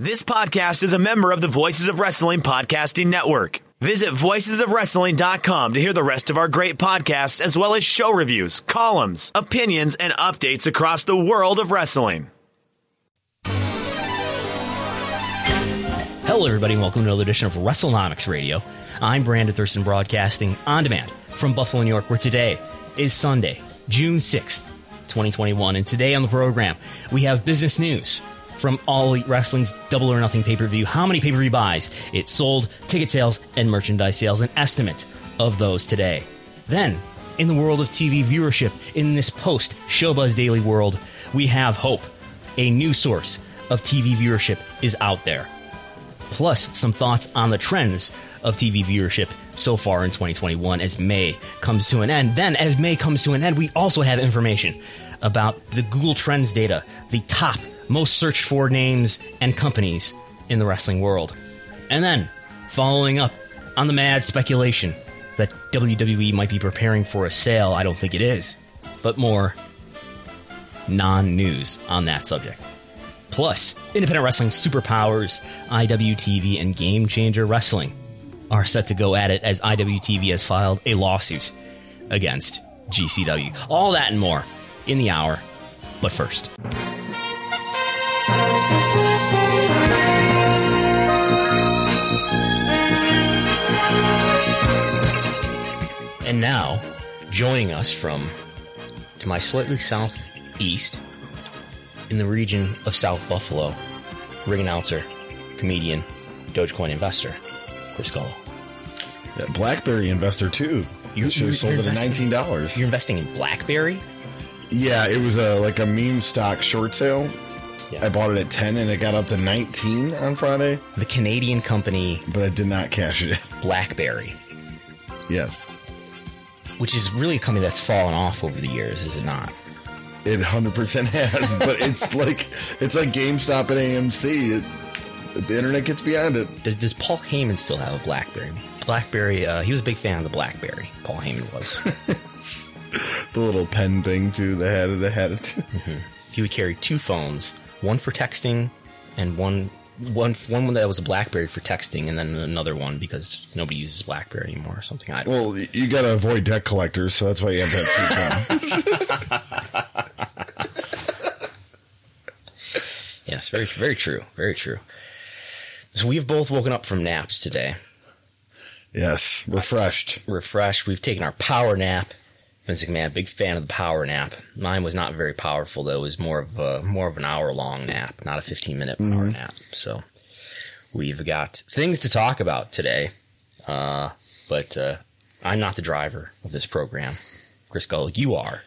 This podcast is a member of the Voices of Wrestling Podcasting Network. Visit voicesofwrestling.com to hear the rest of our great podcasts, as well as show reviews, columns, opinions, and updates across the world of wrestling. Hello, everybody, and welcome to another edition of WrestleNomics Radio. I'm Brandon Thurston, broadcasting on demand from Buffalo, New York, where today is Sunday, June 6th, 2021. And today on the program, we have business news from All Wrestling's Double or Nothing pay per view. How many pay per view buys it sold, ticket sales, and merchandise sales, an estimate of those today. Then, in the world of TV viewership, in this post Showbuzz Daily world, we have hope. A new source of TV viewership is out there. Plus, some thoughts on the trends of TV viewership so far in 2021 as May comes to an end. Then, as May comes to an end, we also have information about the Google Trends data, the top most searched for names and companies in the wrestling world. And then, following up on the mad speculation that WWE might be preparing for a sale, I don't think it is, but more non news on that subject. Plus, independent wrestling superpowers, IWTV, and Game Changer Wrestling are set to go at it as IWTV has filed a lawsuit against GCW. All that and more in the hour. But first. And now, joining us from to my slightly southeast in the region of South Buffalo, ring announcer, comedian, Dogecoin investor, Chris Gullo. BlackBerry investor too. You should have sold it at nineteen dollars. You're investing in BlackBerry? Yeah, it was a like a meme stock short sale. Yeah. I bought it at ten and it got up to nineteen on Friday, The Canadian company but I did not cash it. BlackBerry, yes, which is really a company that's fallen off over the years, is it not? it hundred percent has. but it's like it's like GameStop and AMC. It, the internet gets behind it. Does does Paul Heyman still have a BlackBerry? BlackBerry, uh, he was a big fan of the BlackBerry. Paul Heyman was. The little pen thing too. They had it. They had it. he would carry two phones, one for texting and one one one that was a BlackBerry for texting, and then another one because nobody uses BlackBerry anymore or something. I don't. know. well, you got to avoid debt collectors, so that's why you have that. Yes, very very true, very true. So we've both woken up from naps today, yes, refreshed. refreshed. We've taken our power nap. Vince McMahon, big fan of the power nap. Mine was not very powerful though. It was more of a more of an hour long nap, not a fifteen minute power nap. So we've got things to talk about today. Uh, but uh, I'm not the driver of this program. Chris Gullo, you are.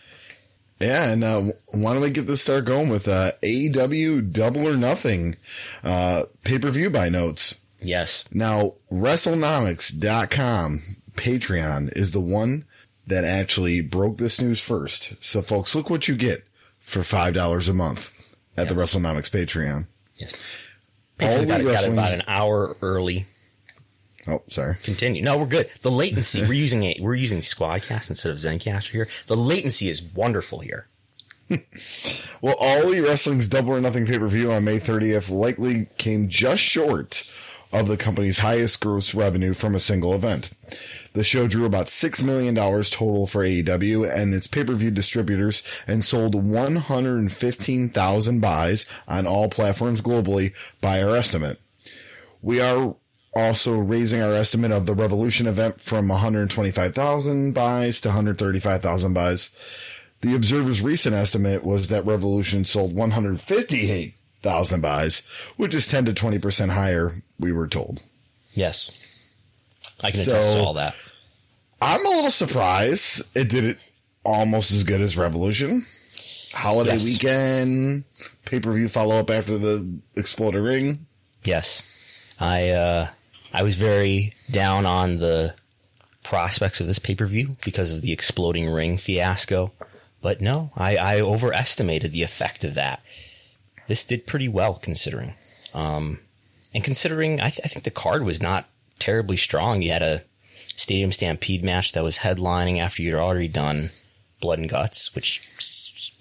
Yeah, and uh, why don't we get this start going with uh, AEW Double or Nothing uh, pay per view by notes. Yes. Now, WrestleNomics.com Patreon is the one that actually broke this news first. So, folks, look what you get for $5 a month at the WrestleNomics Patreon. Yes. All got, it- got it about an hour early. Oh, sorry. Continue. No, we're good. The latency we're using a we're using Squadcast instead of Zencastr here. The latency is wonderful here. Well, All Elite Wrestling's Double or Nothing pay per view on May 30th likely came just short of the company's highest gross revenue from a single event. The show drew about $6 million total for AEW and its pay per view distributors and sold 115,000 buys on all platforms globally by our estimate. We are also raising our estimate of the Revolution event from 125,000 buys to 135,000 buys. The Observer's recent estimate was that Revolution sold 158,000 buys, which is 10 to 20% higher, we were told. Yes. I can attest So- to all that. I'm a little surprised it did it almost as good as Revolution. Holiday Yes. weekend, pay per view follow up after the Exploded Ring. Yes. I uh I was very down on the prospects of this pay per view because of the exploding ring fiasco. But no, I, I overestimated the effect of that. This did pretty well considering. Um, and considering, I, th- I think the card was not terribly strong. You had a Stadium Stampede match that was headlining after you'd already done Blood and Guts, which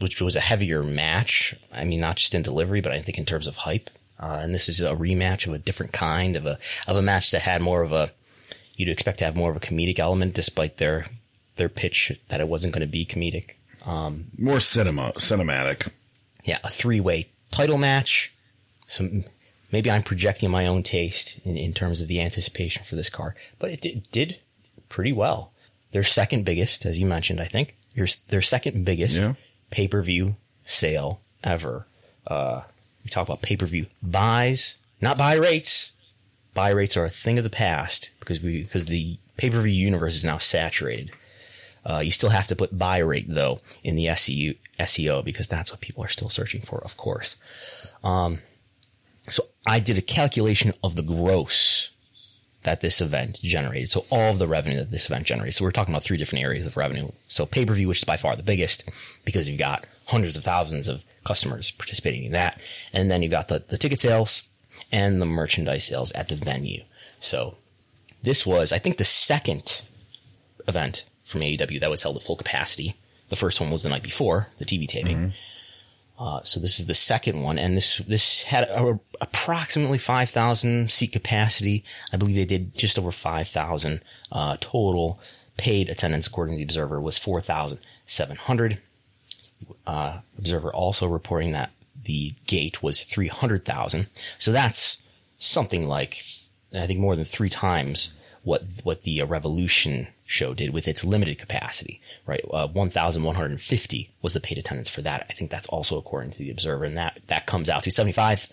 which was a heavier match. I mean, not just in delivery, but I think in terms of hype. Uh, and this is a rematch of a different kind of a of a match that had more of a you'd expect to have more of a comedic element, despite their their pitch that it wasn't going to be comedic. More cinema, cinematic. Yeah, a three way title match. Some maybe I'm projecting my own taste in, in terms of the anticipation for this car, but it did, did pretty well. Their second biggest, as you mentioned, I think, your, their second biggest Yeah. pay per view sale ever. Uh, we talk about pay per view buys, not buy rates. Buy rates are a thing of the past because we because the pay per view universe is now saturated. Uh, you still have to put buy rate though in the SEO, SEO because that's what people are still searching for, of course. Um, so I did a calculation of the gross that this event generated. So all of the revenue that this event generated. So we're talking about three different areas of revenue. So pay per view, which is by far the biggest because you've got hundreds of thousands of customers participating in that. And then you've got the, the ticket sales and the merchandise sales at the venue. So this was, I think, the second event from AEW that was held at full capacity. The first one was the night before, the TV taping. Mm-hmm. Uh, so this is the second one, and this this had a, approximately five thousand seat capacity. I believe they did just over five thousand uh, total. Paid attendance, according to the Observer, was four thousand seven hundred. Uh, Observer also reporting that the gate was three hundred thousand. So that's something like I think more than three times what what the uh, Revolution show did with its limited capacity. Right, uh, one thousand one hundred fifty was the paid attendance for that. I think that's also according to the Observer, and that that comes out to seventy five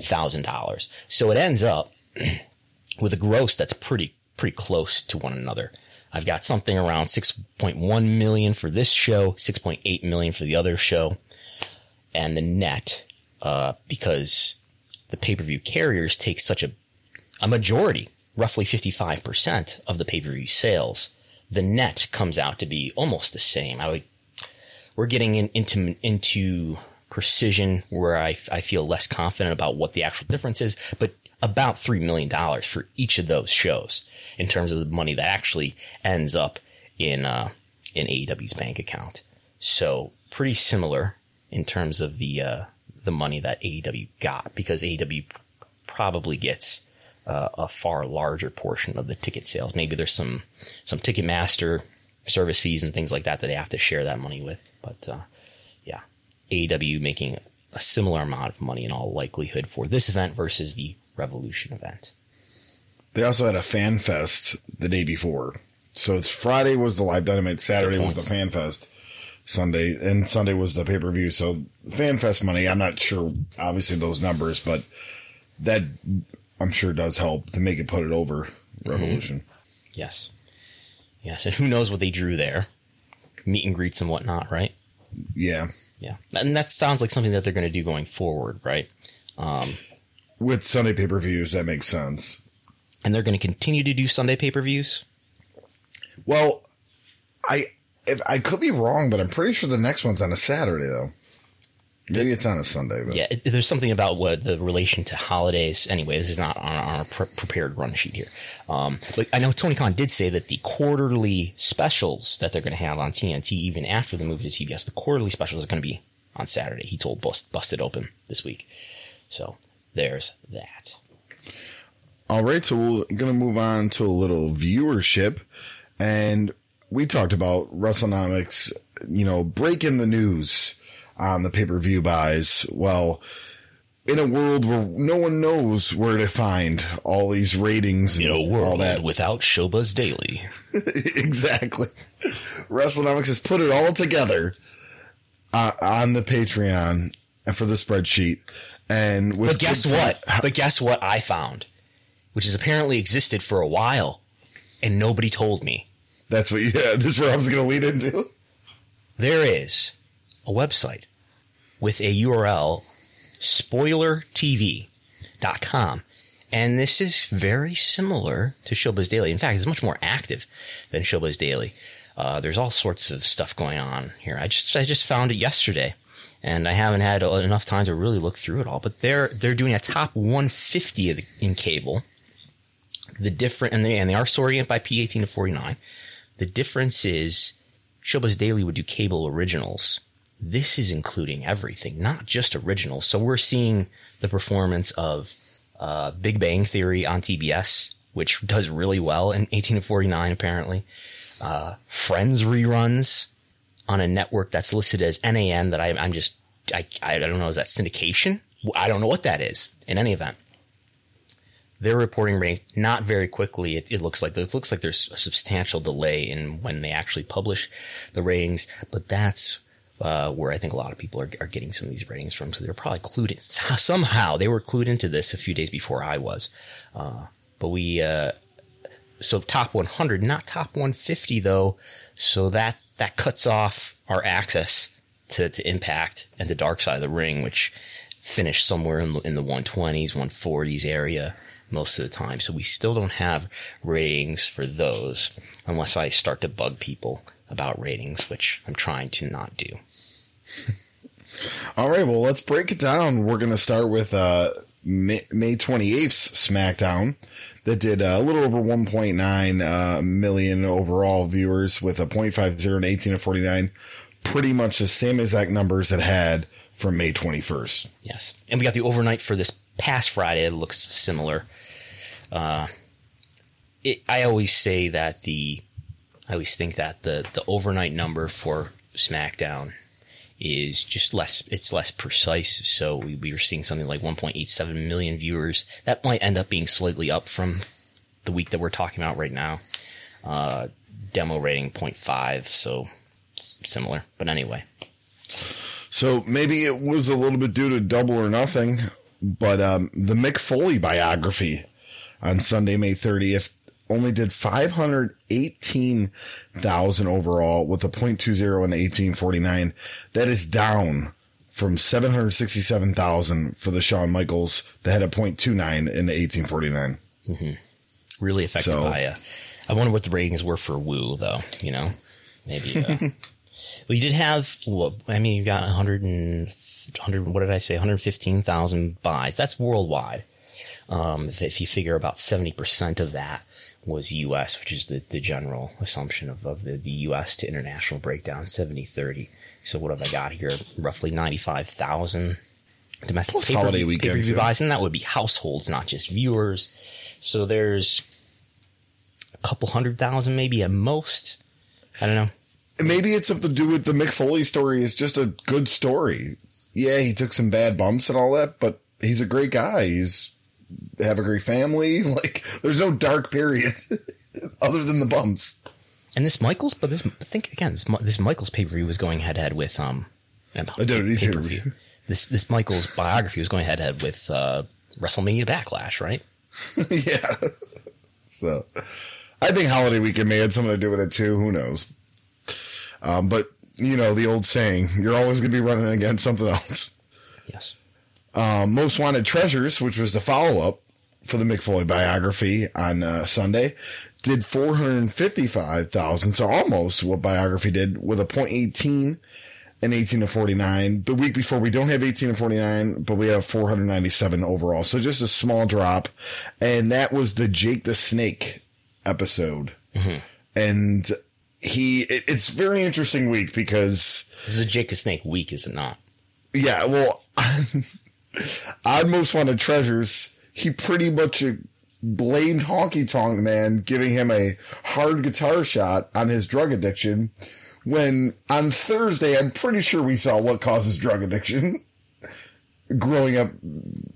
thousand dollars. So it ends up with a gross that's pretty pretty close to one another. I've got something around 6.1 million for this show, 6.8 million for the other show, and the net, uh, because the pay-per-view carriers take such a, a majority, roughly 55% of the pay-per-view sales. The net comes out to be almost the same. I would, we're getting in, into, into precision where I, I feel less confident about what the actual difference is, but about $3 million for each of those shows in terms of the money that actually ends up in, uh, in AEW's bank account. So pretty similar in terms of the, uh, the money that AEW got because AEW probably gets uh, a far larger portion of the ticket sales. Maybe there's some, some Ticketmaster service fees and things like that that they have to share that money with. But, uh, yeah, AEW making a similar amount of money in all likelihood for this event versus the Revolution event. They also had a fan fest the day before. So it's Friday was the live dynamite, Saturday was the fan fest, Sunday, and Sunday was the pay per view. So fan fest money, I'm not sure, obviously, those numbers, but that I'm sure it does help to make it put it over Revolution. Yes. Yes. And who knows what they drew there? Meet and greets and whatnot, right? Yeah. Yeah. And that sounds like something that they're going to do going forward, right? Um, With Sunday pay per views, that makes sense. And they're going to continue to do Sunday pay per views. Well, I if I could be wrong, but I'm pretty sure the next one's on a Saturday though. Maybe it's on a Sunday, but Yeah, it, there's something about what the relation to holidays. Anyway, this is not on, on a pre- prepared run sheet here. Um, but I know Tony Khan did say that the quarterly specials that they're going to have on TNT, even after the move to TBS, the quarterly specials are going to be on Saturday. He told Bust, Busted Open this week. So there's that. All right, so we're going to move on to a little viewership. And we talked about WrestleNomics, you know, breaking the news on the pay per view buys. Well, in a world where no one knows where to find all these ratings and In a all that. without Showbuzz Daily. exactly. WrestleNomics has put it all together uh, on the Patreon and for the spreadsheet. And with But guess what? But guess what I found? Which has apparently existed for a while and nobody told me. That's what, yeah, this is where I was going to lead into. There is a website with a URL, spoilertv.com. And this is very similar to Showbuzz Daily. In fact, it's much more active than Showbuzz Daily. Uh, there's all sorts of stuff going on here. I just, I just found it yesterday and I haven't had enough time to really look through it all, but they're, they're doing a top 150 of the, in cable. The different, and they, and they are sorting it by P18 to 49. The difference is Showbuzz Daily would do cable originals. This is including everything, not just originals. So we're seeing the performance of uh, Big Bang Theory on TBS, which does really well in 1849, apparently. Uh, Friends reruns on a network that's listed as NAN that I, I'm just I, I don't know is that syndication? I don't know what that is. In any event, they're reporting ratings not very quickly. It, it, looks like it looks like there's a substantial delay in when they actually publish the ratings, but that's uh, where I think a lot of people are, are getting some of these ratings from. So they're probably clued in somehow. They were clued into this a few days before I was. Uh, but we uh, so top 100, not top 150 though. So that that cuts off our access to, to Impact and the Dark Side of the Ring, which finished somewhere in, in the 120s, 140s area most of the time. So we still don't have ratings for those unless I start to bug people about ratings, which I'm trying to not do. All right, well, let's break it down. We're going to start with uh, May, May 28th's SmackDown that did uh, a little over 1.9 uh, million overall viewers with a 0.50 and 18 to 49. Pretty much the same exact numbers it had from May 21st. Yes. And we got the overnight for this past Friday. It looks similar. Uh, it, I always say that the, I always think that the, the overnight number for SmackDown is just less, it's less precise. So we, we were seeing something like 1.87 million viewers. That might end up being slightly up from the week that we're talking about right now. Uh, demo rating 0.5. So similar, but anyway. So maybe it was a little bit due to double or nothing, but um, the Mick Foley biography on Sunday, May 30th, only did 518,000 overall with a 0.20 in 1849. That is down from 767,000 for the Shawn Michaels that had a 0.29 in 1849. Mm-hmm. Really affected so, by uh, I wonder what the ratings were for Woo, though, you know? Maybe. Uh, well, you did have, well, I mean, you got 100 and, 100, what did I say? 115,000 buys. That's worldwide. Um, if, if, you figure about 70% of that was US, which is the, the general assumption of, of the, the US to international breakdown, 70 30. So what have I got here? Roughly 95,000 domestic Plus holiday weekend pay-per-view buys, and that would be households, not just viewers. So there's a couple hundred thousand, maybe at most. I don't know. Maybe it's something to do with the Mick Foley story. It's just a good story. Yeah, he took some bad bumps and all that, but he's a great guy. He's have a great family. Like, there's no dark period other than the bumps. And this Michaels, but this think again, this, this Michaels pay per view was going head to head with um, pay per view. This this Michaels biography was going head to head with uh, WrestleMania Backlash, right? yeah. So, I think holiday weekend may have something to do with it too. Who knows? Um, but you know the old saying: you're always going to be running against something else. Yes. Um, Most Wanted Treasures, which was the follow up for the Mick Foley biography on uh, Sunday, did 455,000. So almost what biography did with a 0.18 and 18 to 49. The week before we don't have 18 to 49, but we have 497 overall. So just a small drop. And that was the Jake the Snake episode. Mm-hmm. And he, it, it's very interesting week because this is a Jake the Snake week, is it not? Yeah. Well, on Most Wanted Treasures, he pretty much blamed Honky Tonk Man giving him a hard guitar shot on his drug addiction. When on Thursday, I'm pretty sure we saw what causes drug addiction. Growing up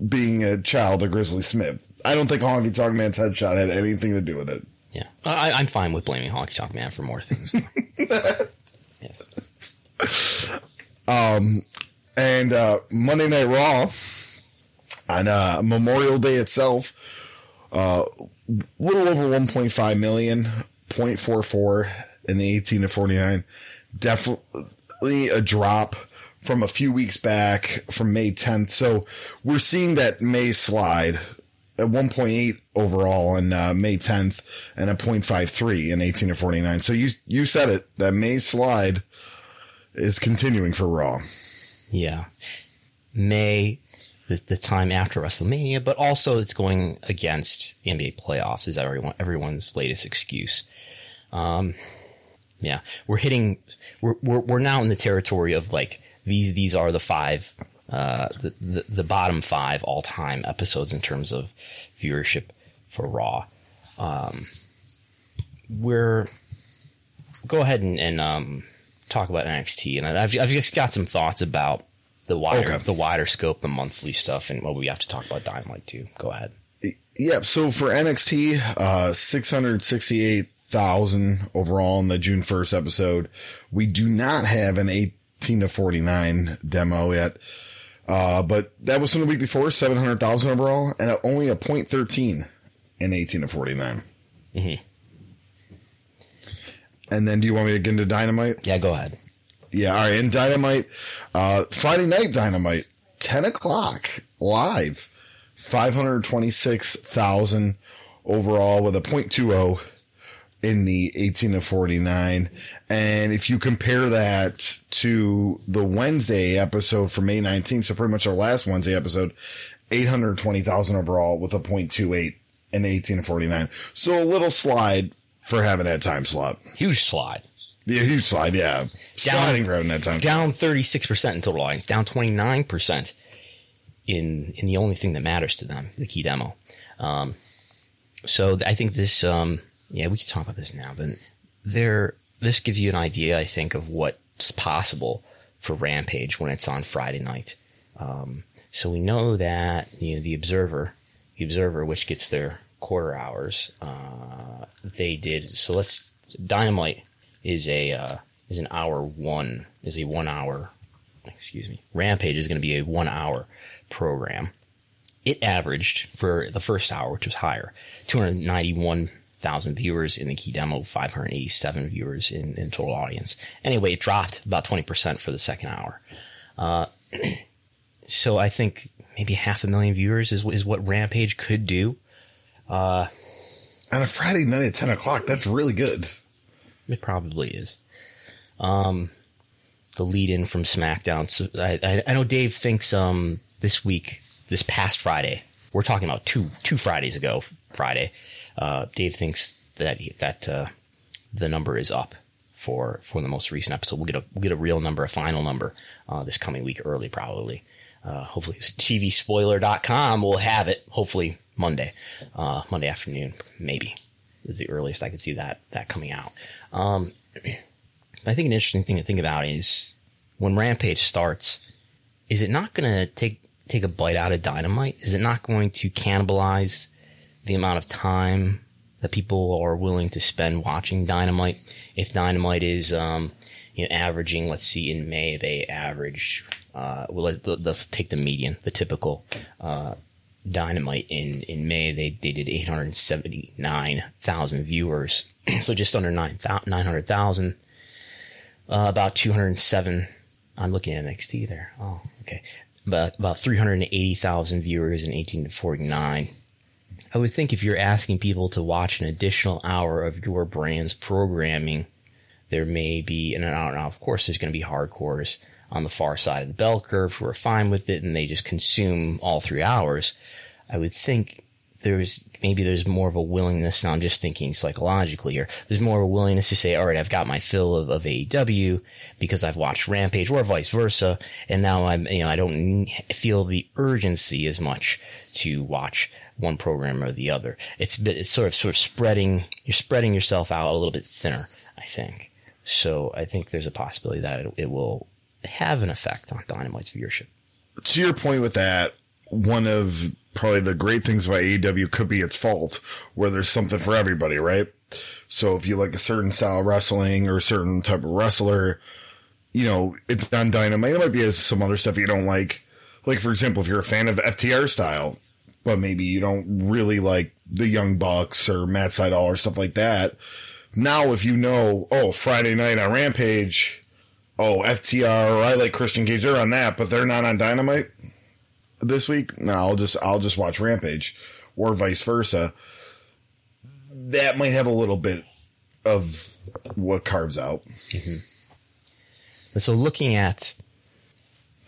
being a child of Grizzly Smith. I don't think Honky Tonk Man's headshot had anything to do with it. Yeah. I, am fine with blaming Honky Tonk Man for more things. yes. Um, and uh, Monday Night Raw on uh, Memorial Day itself, uh, little over 1.5 million, 0.44 in the 18 to 49. Definitely a drop from a few weeks back from May 10th. So we're seeing that May slide at 1.8 overall on uh, May 10th and a 0.53 in 18 to 49. So you, you said it, that May slide is continuing for Raw. Yeah. May, the, the time after WrestleMania, but also it's going against the NBA playoffs is everyone, everyone's latest excuse. Um, yeah, we're hitting, we're, we're, we're now in the territory of like, these, these are the five uh, the, the the bottom five all time episodes in terms of viewership for Raw. Um, we're go ahead and, and um, talk about NXT, and I've I've just got some thoughts about the wider Okay. the wider scope, the monthly stuff, and what we have to talk about Dynamite too. Go ahead. Yeah, so for NXT, uh, 668,000 overall in the June 1st episode. We do not have an 18 to 49 demo yet. Uh, but that was from the week before, 700,000 overall, and only a point thirteen in 18 to 49. Mhm. And then do you want me to get into Dynamite? Yeah, go ahead. Yeah, all right. In Dynamite, uh, Friday night Dynamite, 10 o'clock live, 526,000 overall with a .20 in the 18 to 49. And if you compare that to the Wednesday episode from May 19th, so pretty much our last Wednesday episode, 820,000 overall with a .28 in 18 to 49. So a little slide for having that time slot. Huge slide. Yeah, huge slide. Yeah. Sliding for having that time. Down thirty six percent in total audience. Down twenty nine percent in in the only thing that matters to them, the key demo. Um, so I think this. Um, yeah, we can talk about this now. Then there, this gives you an idea, I think, of what's possible for Rampage when it's on Friday night. Um, so we know that you know the Observer, the Observer, which gets their quarter hours, uh, they did. So let's Dynamite is a uh, is an hour one is a one hour. Excuse me. Rampage is going to be a one hour program. It averaged for the first hour, which was higher, two hundred ninety one thousand viewers in the key demo, five hundred eighty seven viewers in, in total audience. Anyway, it dropped about twenty percent for the second hour. Uh, so I think maybe half a million viewers is is what Rampage could do. On a Friday night at 10 o'clock, that's really good. It probably is. Um, the lead in from SmackDown. So I, I, I know Dave thinks um this week, this past Friday, we're talking about two two Fridays ago, Friday. Uh, Dave thinks that that uh, the number is up for for the most recent episode. We'll get a we'll get a real number, a final number, uh, this coming week early, probably. Uh, hopefully, TVSpoiler.com will have it. Hopefully Monday, uh, Monday afternoon, maybe is the earliest I could see that that coming out. Um, I think an interesting thing to think about is when Rampage starts, is it not going to take take a bite out of Dynamite? Is it not going to cannibalize the amount of time that people are willing to spend watching Dynamite? If Dynamite is, um, you know, averaging, let's see, in May they average. uh, well, let, let's take the median, the typical, uh, Dynamite in, in May, they, they did 879,000 viewers. so just under 9, 900,000. Uh, about 207. I'm looking at NXT there. Oh, okay. About, about 380,000 viewers in 18 to 49. I would think if you're asking people to watch an additional hour of your brand's programming, there may be, and now, now of course, there's going to be hardcores on the far side of the bell curve who are fine with it and they just consume all three hours. I would think there's maybe there's more of a willingness. Now I'm just thinking psychologically here. There's more of a willingness to say, all right, I've got my fill of, of AEW because I've watched Rampage or vice versa. And now I'm, you know, I don't feel the urgency as much to watch one program or the other. It's, it's sort of, sort of spreading, you're spreading yourself out a little bit thinner, I think. So I think there's a possibility that it, it will have an effect on Dynamite's viewership. To your point with that, one of probably the great things about AEW could be its fault, where there's something for everybody, right? So if you like a certain style of wrestling or a certain type of wrestler, you know, it's on Dynamite. It might be some other stuff you don't like. Like, for example, if you're a fan of FTR style, but maybe you don't really like the Young Bucks or Matt Sydal or stuff like that. Now, if you know, oh, Friday night on Rampage, oh, FTR I like Christian Cage, they're on that, but they're not on Dynamite this week. No, I'll just I'll just watch Rampage, or vice versa. That might have a little bit of what carves out. Mm-hmm. And so looking at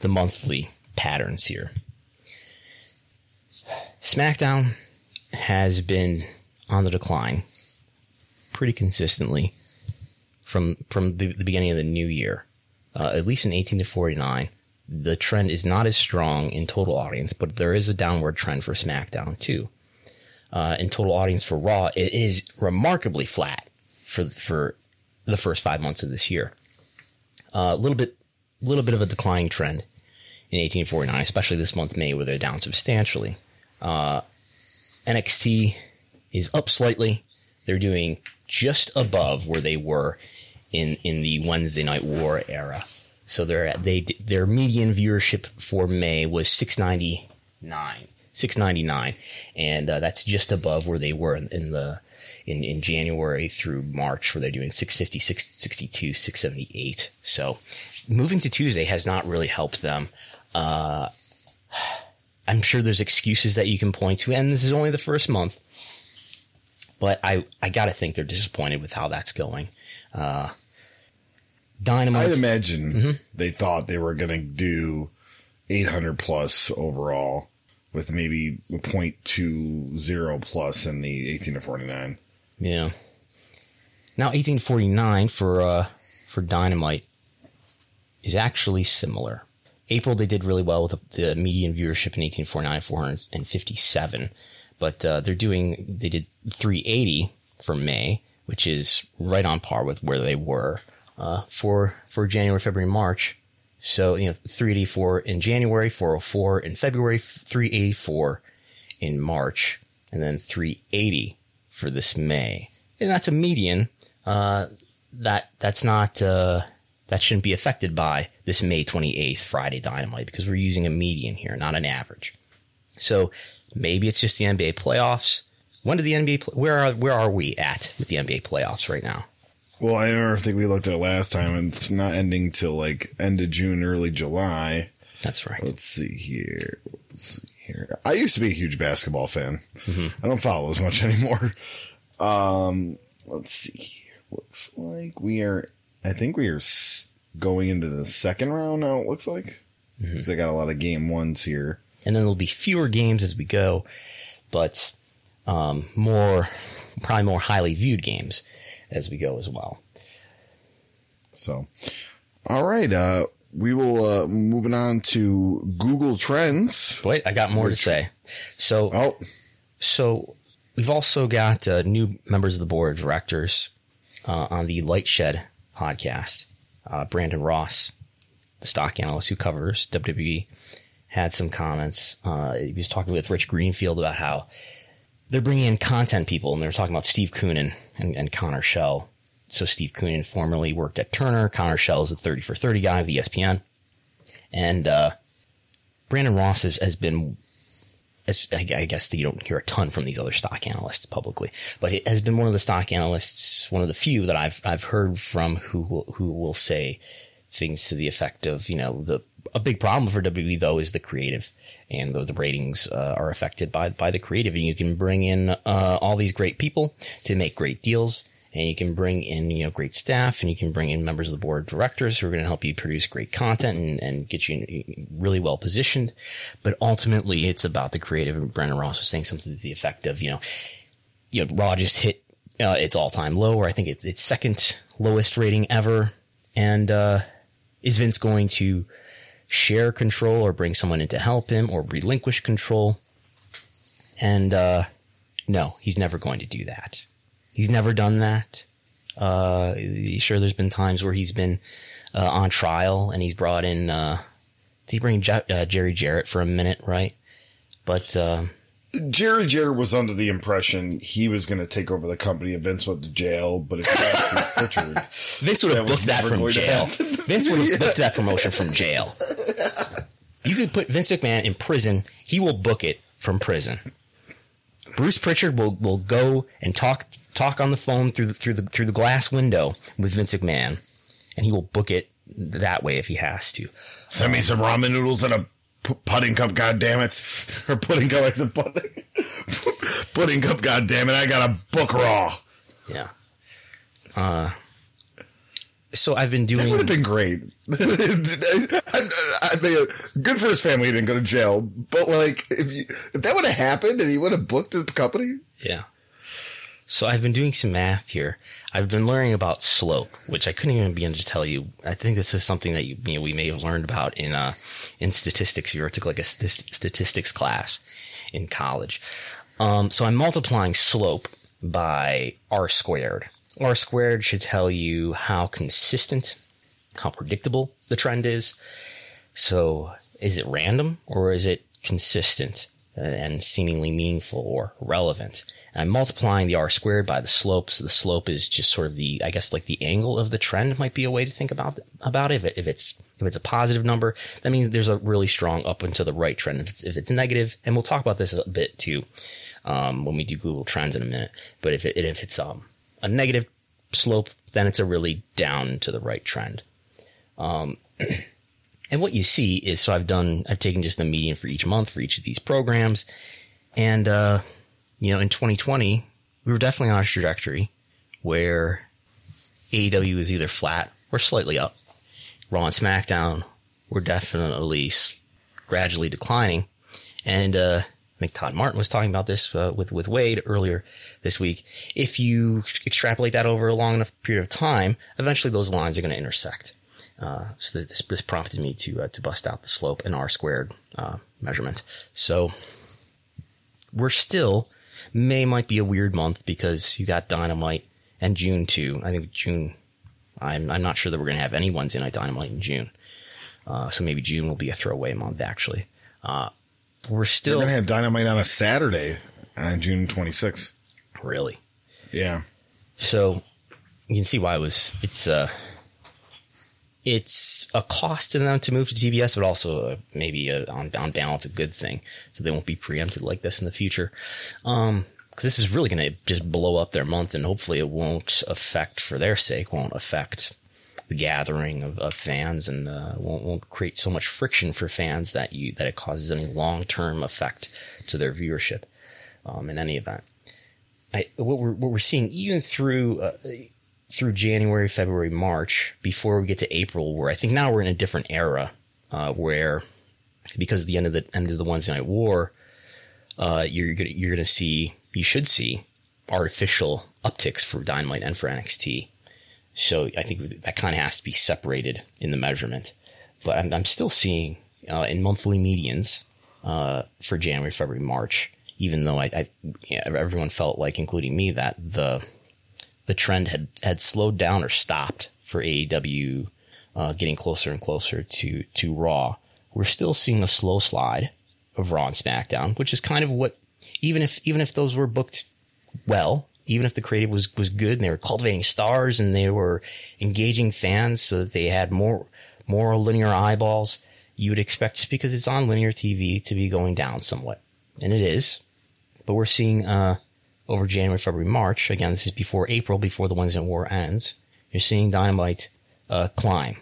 the monthly patterns here, SmackDown has been on the decline pretty consistently from from the, the beginning of the new year. Uh, at least in 18 to 49, the trend is not as strong in total audience, but there is a downward trend for SmackDown too. Uh, in total audience for Raw, it is remarkably flat for for the first five months of this year. Uh, a little bit, little bit of a declining trend in 1849, especially this month May, where they're down substantially. Uh, NXT is up slightly. They're doing just above where they were in in the Wednesday Night War era. So their they their median viewership for May was 699, 699, and uh, that's just above where they were in, in the in, in January through March, where they're doing 650, 662, 678. So moving to Tuesday has not really helped them. Uh, I'm sure there's excuses that you can point to, and this is only the first month. But I, I got to think they're disappointed with how that's going. Uh, Dynamite. I'd imagine mm-hmm. they thought they were going to do 800 plus overall with maybe 0.20 plus in the 18 to 49. Yeah. Now 1849 for uh for Dynamite is actually similar. April they did really well with the, median viewership in 1849 457, but uh, they're doing they did 380 for May, which is right on par with where they were uh, for for January, February, March. So you know 384 in January, 404 in February, 384 in March, and then 380 for this May, and that's a median. Uh, that that's not uh, that shouldn't be affected by this May 28th Friday Dynamite because we're using a median here, not an average. So maybe it's just the NBA playoffs. When do the NBA? Where are where are we at with the NBA playoffs right now? Well, I don't think we looked at it last time, and it's not ending till like end of June, early July. That's right. Let's see here. Let's see here. I used to be a huge basketball fan. Mm-hmm. I don't follow as much anymore. Um, let's see here. Looks like we are. I think we are going into the second round now. It looks like because mm-hmm. I got a lot of game ones here, and then there'll be fewer games as we go, but um, more, probably more highly viewed games as we go as well. So, all right. Uh, we will uh, moving on to Google Trends. Wait, I got more Which, to say. So, oh. so we've also got uh, new members of the board of directors uh, on the Lightshed podcast. Uh, Brandon Ross, the stock analyst who covers WWE, had some comments. Uh, he was talking with Rich Greenfield about how they're bringing in content people, and they're talking about Steve Koonin and, and Connor Schell. So Steve Koonin formerly worked at Turner. Connor Schell is the 30 for 30 guy of ESPN. And uh, Brandon Ross has, has been, as, I guess you don't hear a ton from these other stock analysts publicly, but he has been one of the stock analysts, one of the few that I've I've heard from who will, who will say things to the effect of, you know, the a big problem for WWE though is the creative and the, the ratings uh, are affected by by the creative. And you can bring in uh, all these great people to make great deals, and you can bring in you know great staff, and you can bring in members of the board of directors who are going to help you produce great content and, and get you really well positioned. But ultimately, it's about the creative. And Brandon Ross was saying something to the effect of you know, you know, Raw just hit uh, its all time low, or I think it's its second lowest rating ever, and uh, is Vince going to share control or bring someone in to help him or relinquish control. And, uh, no, he's never going to do that. He's never done that. Uh, sure, there's been times where he's been, uh, on trial and he's brought in, uh, did he bring Je- uh, Jerry Jarrett for a minute, right? But, uh, Jerry Jarrett was under the impression he was going to take over the company Vince went to jail, but if Pritchard, Vince would have booked that from jail. Vince would have yeah. booked that promotion from jail. You could put Vince McMahon in prison; he will book it from prison. Bruce Pritchard will, will go and talk talk on the phone through the through the through the glass window with Vince McMahon, and he will book it that way if he has to. Send me some ramen noodles and a pudding cup, God damn it, or pudding cup. I said pudding, pudding cup. God damn it, I got a book raw. Yeah. Uh. So I've been doing. That would have been great. I, I mean, good for his family. He didn't go to jail, but like, if you, if that would have happened and he would have booked the company, yeah. So I've been doing some math here. I've been learning about slope, which I couldn't even begin to tell you. I think this is something that you, you know, we may have learned about in uh, in statistics. here. You took like a st- statistics class in college. Um, so I'm multiplying slope by r squared. R squared should tell you how consistent, how predictable the trend is. So is it random or is it consistent and seemingly meaningful or relevant? And I'm multiplying the r squared by the slope. So the slope is just sort of the, I guess, like the angle of the trend might be a way to think about about it. If, it, if it's if it's a positive number, that means there's a really strong up and to the right trend. If it's if it's negative, and we'll talk about this a bit too um, when we do Google Trends in a minute. But if it if it's um, a negative slope, then it's a really down to the right trend. Um, and what you see is so I've done I've taken just the median for each month for each of these programs, and uh, you know, in 2020, we were definitely on a trajectory where AEW was either flat or slightly up. Raw and SmackDown were definitely gradually declining. And, uh, I think Todd Martin was talking about this uh, with with Wade earlier this week. If you extrapolate that over a long enough period of time, eventually those lines are going to intersect. Uh, so this, this prompted me to uh, to bust out the slope and R squared uh, measurement. So we're still May might be a weird month because you got Dynamite and June too. I think June. I'm I'm not sure that we're gonna have any Wednesday night Dynamite in June. Uh, so maybe June will be a throwaway month. Actually, uh, we're still We're gonna have Dynamite on a Saturday on June 26th. really. Yeah. So you can see why it was. It's uh it's a cost to them to move to TBS, but also maybe a, on, on balance a good thing, so they won't be preempted like this in the future. Um, because this is really going to just blow up their month, and hopefully it won't affect, for their sake, won't affect the gathering of, of fans, and uh, won't won't create so much friction for fans that you that it causes any long term effect to their viewership. Um, in any event, I, what we're what we're seeing even through. Uh, through January, February, March before we get to April, where I think now we're in a different era, uh, where because of the end of the end of the Wednesday Night War, uh, you're gonna you're gonna see you should see artificial upticks for Dynamite and for NXT. So I think that kind of has to be separated in the measurement. But I'm, I'm still seeing uh, in monthly medians uh, for January, February, March. Even though I, I yeah, everyone felt like, including me, that the the trend had had slowed down or stopped for AEW, uh, getting closer and closer to to Raw. We're still seeing a slow slide of Raw and SmackDown, which is kind of what even if even if those were booked well, even if the creative was was good and they were cultivating stars and they were engaging fans so that they had more more linear eyeballs, you would expect just because it's on linear TV to be going down somewhat, and it is. But we're seeing uh, over January, February, March. Again, this is before April, before the Wednesday War ends. You're seeing Dynamite uh, climb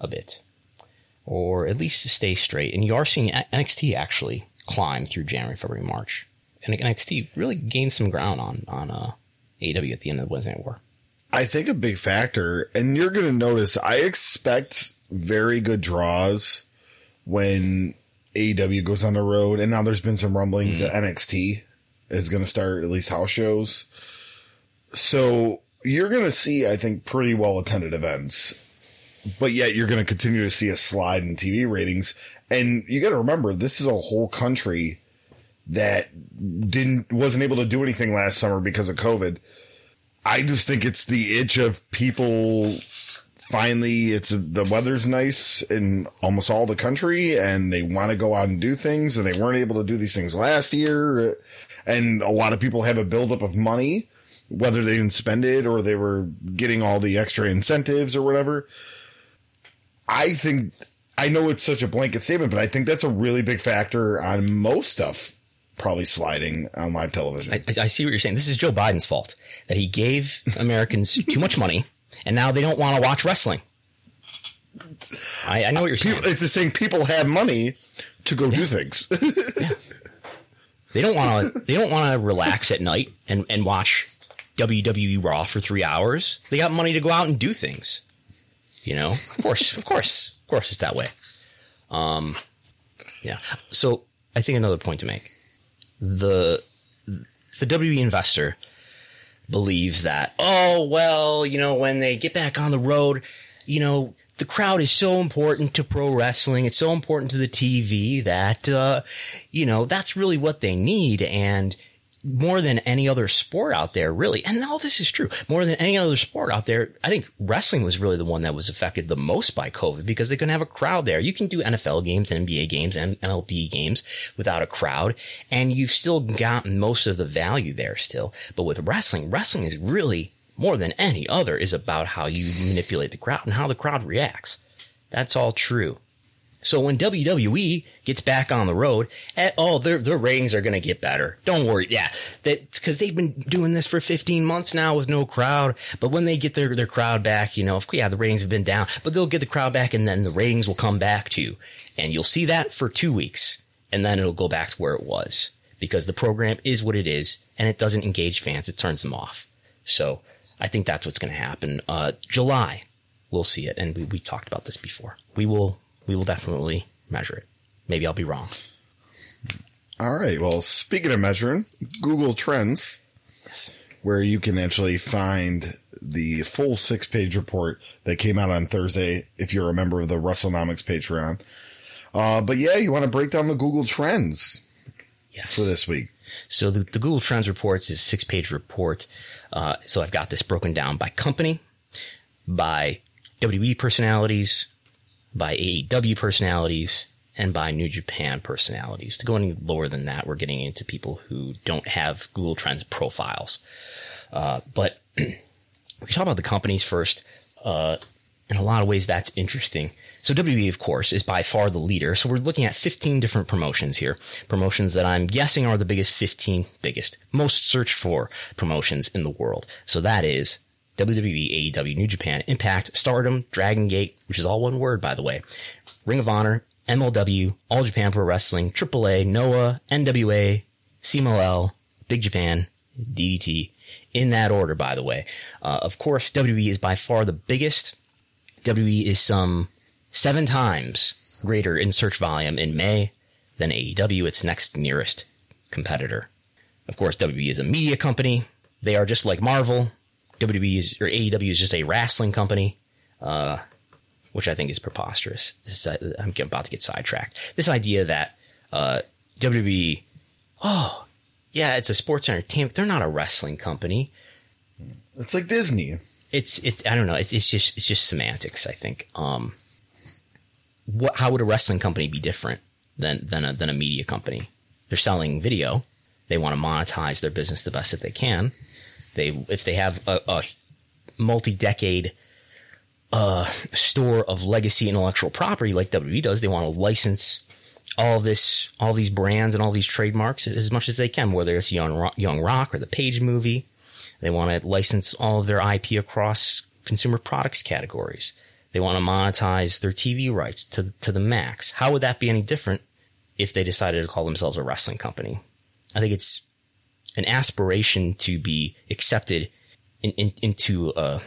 a bit, or at least stay straight. And you are seeing NXT actually climb through January, February, March. And NXT really gained some ground on on uh, AW at the end of the Wednesday War. I think a big factor, and you're going to notice, I expect very good draws when AEW goes on the road. And now there's been some rumblings mm. that NXT is going to start at least house shows. So you're going to see, I think, pretty well attended events, but yet you're going to continue to see a slide in TV ratings. And you got to remember, this is a whole country that didn't, wasn't able to do anything last summer because of COVID. I just think it's the itch of people finally it's the weather's nice in almost all the country and they want to go out and do things and they weren't able to do these things last year and a lot of people have a buildup of money, whether they didn't spend it or they were getting all the extra incentives or whatever. I think I know it's such a blanket statement, but I think that's a really big factor on most stuff probably sliding on live television. I, I, see what you're saying. This is Joe Biden's fault that he gave Americans too much money, and now they don't want to watch wrestling. I, I know what you're saying. People, it's the same. People have money to go yeah. do things. yeah. They don't want to. They don't want to relax at night and and watch WWE Raw for three hours. They got money to go out and do things. You know, of course, of course, of course, it's that way. Um, yeah. So I think another point to make the the WWE investor believes that, oh, well, you know, when they get back on the road, you know, the crowd is so important to pro wrestling. It's so important to the TV that, uh, you know, that's really what they need. And more than any other sport out there, really, and all this is true, more than any other sport out there, I think wrestling was really the one that was affected the most by COVID because they couldn't have a crowd there. You can do NFL games, NBA games, and MLB games without a crowd, and you've still got most of the value there still. But with wrestling, wrestling is really more than any other is about how you manipulate the crowd and how the crowd reacts. That's all true. So when WWE gets back on the road, at, oh, their their ratings are going to get better. Don't worry. Yeah, that because they've been doing this for 15 months now with no crowd. But when they get their their crowd back, you know, yeah, the ratings have been down, but they'll get the crowd back, and then the ratings will come back to you, and you'll see that for two weeks, and then it'll go back to where it was because the program is what it is, and it doesn't engage fans; it turns them off. So I think that's what's going to happen. Uh, July, we'll see it, and we we talked about this before. We will we will definitely measure it. Maybe I'll be wrong. All right. Well, speaking of measuring, Google Trends, where you can actually find the full six page report that came out on Thursday if you're a member of the WrestleNomics Patreon. Uh, but yeah, you want to break down the Google Trends Yes. for this week. So the, the Google Trends reports is six page report. Uh, so I've got this broken down by company, by WWE personalities, by AEW personalities, and by New Japan personalities. To go any lower than that, we're getting into people who don't have Google Trends profiles. Uh, but we can talk about the companies first. Uh, in a lot of ways, that's interesting. So WWE, of course, is by far the leader. So we're looking at 15 different promotions here. Promotions that I'm guessing are the biggest 15, biggest, most searched for promotions in the world. So that is WWE, AEW, New Japan, Impact, Stardom, Dragon Gate, which is all one word, by the way, Ring of Honor, MLW, All Japan Pro Wrestling, AAA, NOAH, NWA, CMLL, Big Japan, DDT, in that order, by the way. Uh, of course, WWE is by far the biggest. WWE is some seven times greater in search volume in May than AEW, its next nearest competitor. Of course, WWE is a media company. They are just like Marvel. WWE is, or AEW is just a wrestling company, uh, which I think is preposterous. This, uh, I'm about to get sidetracked. This idea that uh, WWE, oh, yeah, it's a sports entertainment. They're not a wrestling company. It's like Disney. It's it's I don't know. It's it's just it's just semantics. I think. Um, what how would a wrestling company be different than than a than a media company? They're selling video. They want to monetize their business the best that they can. They if they have a, a multi-decade uh, store of legacy intellectual property like WWE does, they want to license all this, all these brands and all these trademarks as much as they can, whether it's Young Rock, Young Rock or the Page movie. They want to license all of their IP across consumer products categories. They want to monetize their TV rights to, to the max. How would that be any different if they decided to call themselves a wrestling company? I think it's an aspiration to be accepted in, in, into a,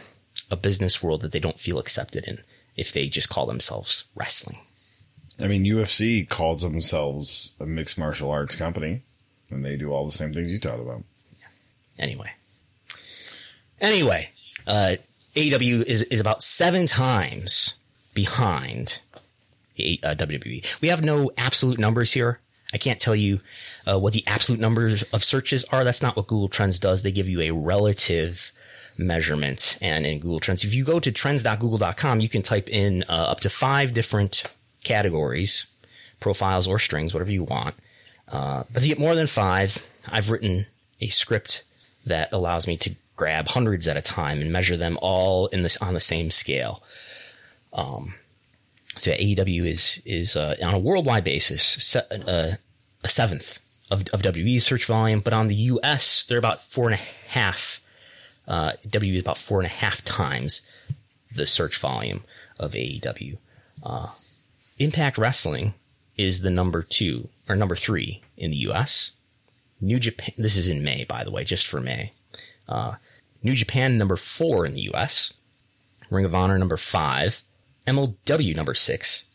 a business world that they don't feel accepted in if they just call themselves wrestling. I mean, UFC calls themselves a mixed martial arts company, and they do all the same things you talked about. Anyway. Anyway, uh, AEW is, is about seven times behind uh, WWE. We have no absolute numbers here. I can't tell you uh, what the absolute numbers of searches are. That's not what Google Trends does. They give you a relative measurement. And in Google Trends, if you go to trends.google.com, you can type in uh, up to five different categories, profiles or strings, whatever you want. Uh, but to get more than five, I've written a script that allows me to grab hundreds at a time and measure them all in this on the same scale. Um, so AEW is is uh, on a worldwide basis se- uh, a seventh of, of WWE's search volume, but on the US they're about four and a half. Uh, WWE is about four and a half times the search volume of AEW. Uh, Impact Wrestling is the number two or number three in the US. New Japan. This is in May, by the way, just for May. Uh, New Japan number four in the US. Ring of Honor number five. MLW number six.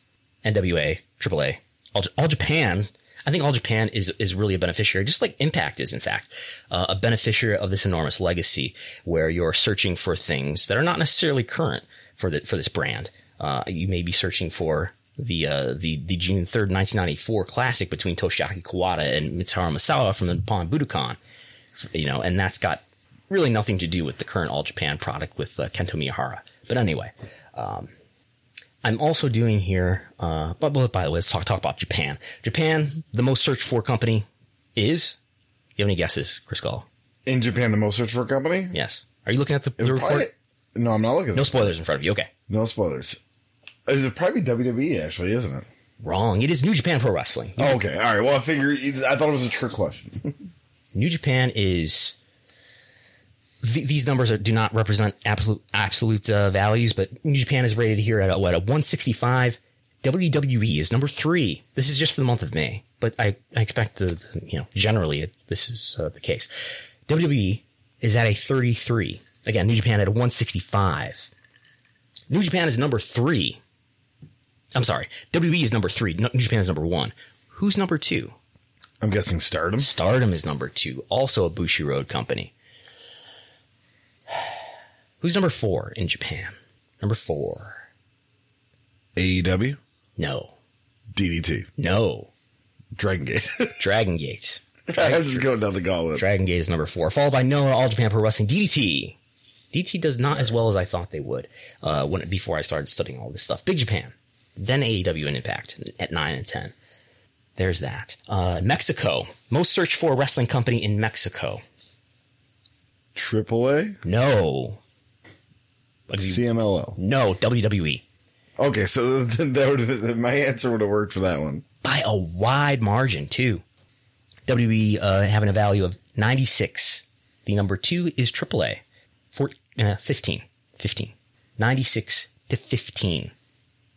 NWA, AAA, All, All Japan. I think All Japan is is really a beneficiary, just like Impact is, in fact, uh, a beneficiary of this enormous legacy where you're searching for things that are not necessarily current for the for this brand. Uh, you may be searching for the uh, the the June third, nineteen ninety four classic between Toshiaki Kawada and Mitsuharu Misawa from the Nippon Budokan, you know, and that's got really nothing to do with the current All Japan product with uh, Kento Miyahara. But anyway, um, I'm also doing here. Uh, but, but by the way, let's talk talk about Japan. Japan, the most searched for company is. You have any guesses, Chris Gullo? In Japan, the most searched for company? Yes. Are you looking at the, the report? probably- no, I'm not looking. at No spoilers in front of you. Okay. No spoilers. It's probably WWE, actually, isn't it? Wrong. It is New Japan Pro Wrestling. Oh, okay. All right. Well, I figured. I thought it was a trick question. New Japan is. Th- these numbers are, do not represent absolute absolute uh, values, but New Japan is rated here at a, what a 165. WWE is number three. This is just for the month of May, but I, I expect the, the you know generally it, this is uh, the case. WWE is at a 33. Again, New Japan at a 165. New Japan is number three. I'm sorry, WWE is number three. New Japan is number one. Who's number two? I'm guessing Stardom. Stardom is number two, also a Bushiroad company. Who's number four in Japan? Number four. AEW, No. DDT, No. Dragon Gate. Dragon Gate. I'm just going down the gauntlet. Dragon Gate is number four, followed by Noah, All Japan Pro Wrestling, DDT. DDT does not as well as I thought they would uh, when before I started studying all this stuff. Big Japan, then AEW and Impact at nine and ten. There's that. Uh, Mexico, most searched for wrestling company in Mexico. AAA, No. Like, CMLL. No, WWE. Okay, so that would have, my answer would have worked for that one. by a wide margin too. WWE uh, having a value of 96. The number two is AAA, Four, uh, 15, 15, 96 to 15.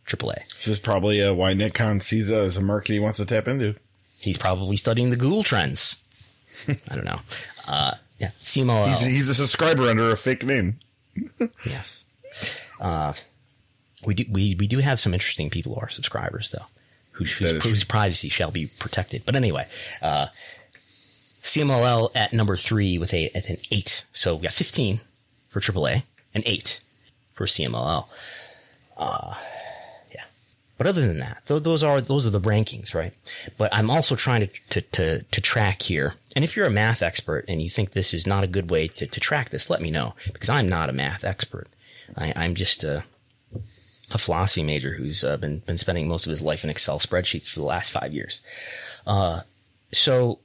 AAA. This is probably uh, why Nikon sees that as a market he wants to tap into. He's probably studying the Google trends. I don't know. Uh, yeah, CMLL. He's, he's a subscriber under a fake name. Yes. Uh, we do we, we do have some interesting people who are subscribers though, whose, whose, whose privacy shall be protected. But anyway, uh, CMLL at number three with a at an eight. So we got fifteen for AAA and eight for CMLL. Uh, yeah. But other than that, th- those are those are the rankings, right? But I'm also trying to, to to to track here. And if you're a math expert and you think this is not a good way to, to track this, let me know because I'm not a math expert. I, I'm just a, a philosophy major who's uh, been been spending most of his life in Excel spreadsheets for the last five years. Uh, so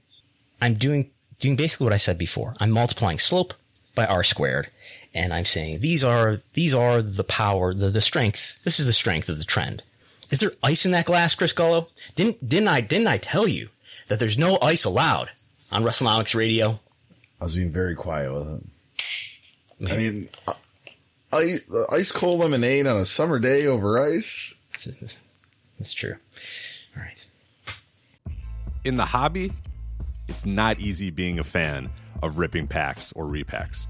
I'm doing doing basically what I said before. I'm multiplying slope by r squared, and I'm saying these are these are the power, the the strength. This is the strength of the trend. Is there ice in that glass, Chris Gullo? Didn't didn't I didn't I tell you that there's no ice allowed on WrestleNomics Radio? I was being very quiet with it. I mean, uh, I, ice cold lemonade on a summer day over ice. That's true. All right. in the hobby, it's not easy being a fan of ripping packs or repacks.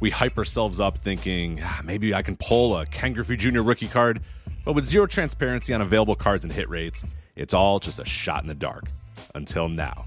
We hype ourselves up thinking "Ah, maybe I can pull a Ken Griffey Jr. rookie card, but with zero transparency on available cards and hit rates, it's all just a shot in the dark. Until now.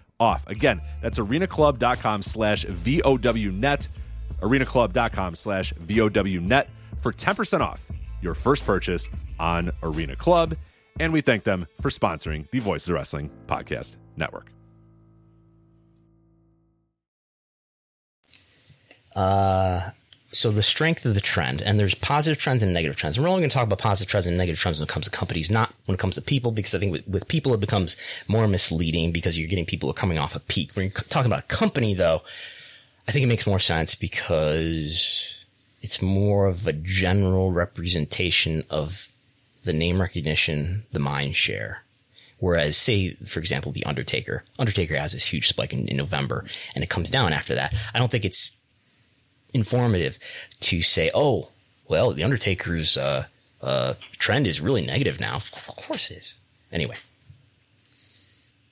off. Again, that's arenaclub.com slash VOWnet, arenaclub.com slash VOWnet for 10% off your first purchase on Arena Club. And we thank them for sponsoring the Voices of Wrestling Podcast Network. Uh, so the strength of the trend, and there's positive trends and negative trends. And we're only going to talk about positive trends and negative trends when it comes to companies, not when it comes to people, because I think with, with people it becomes more misleading because you're getting people coming off a peak. When you're talking about a company, though, I think it makes more sense because it's more of a general representation of the name recognition, the mind share. Whereas, say, for example, the Undertaker. Undertaker has this huge spike in, in November, and it comes down after that. I don't think it's informative to say, oh, well, the Undertaker's uh, uh, trend is really negative now. Of course it is. Anyway,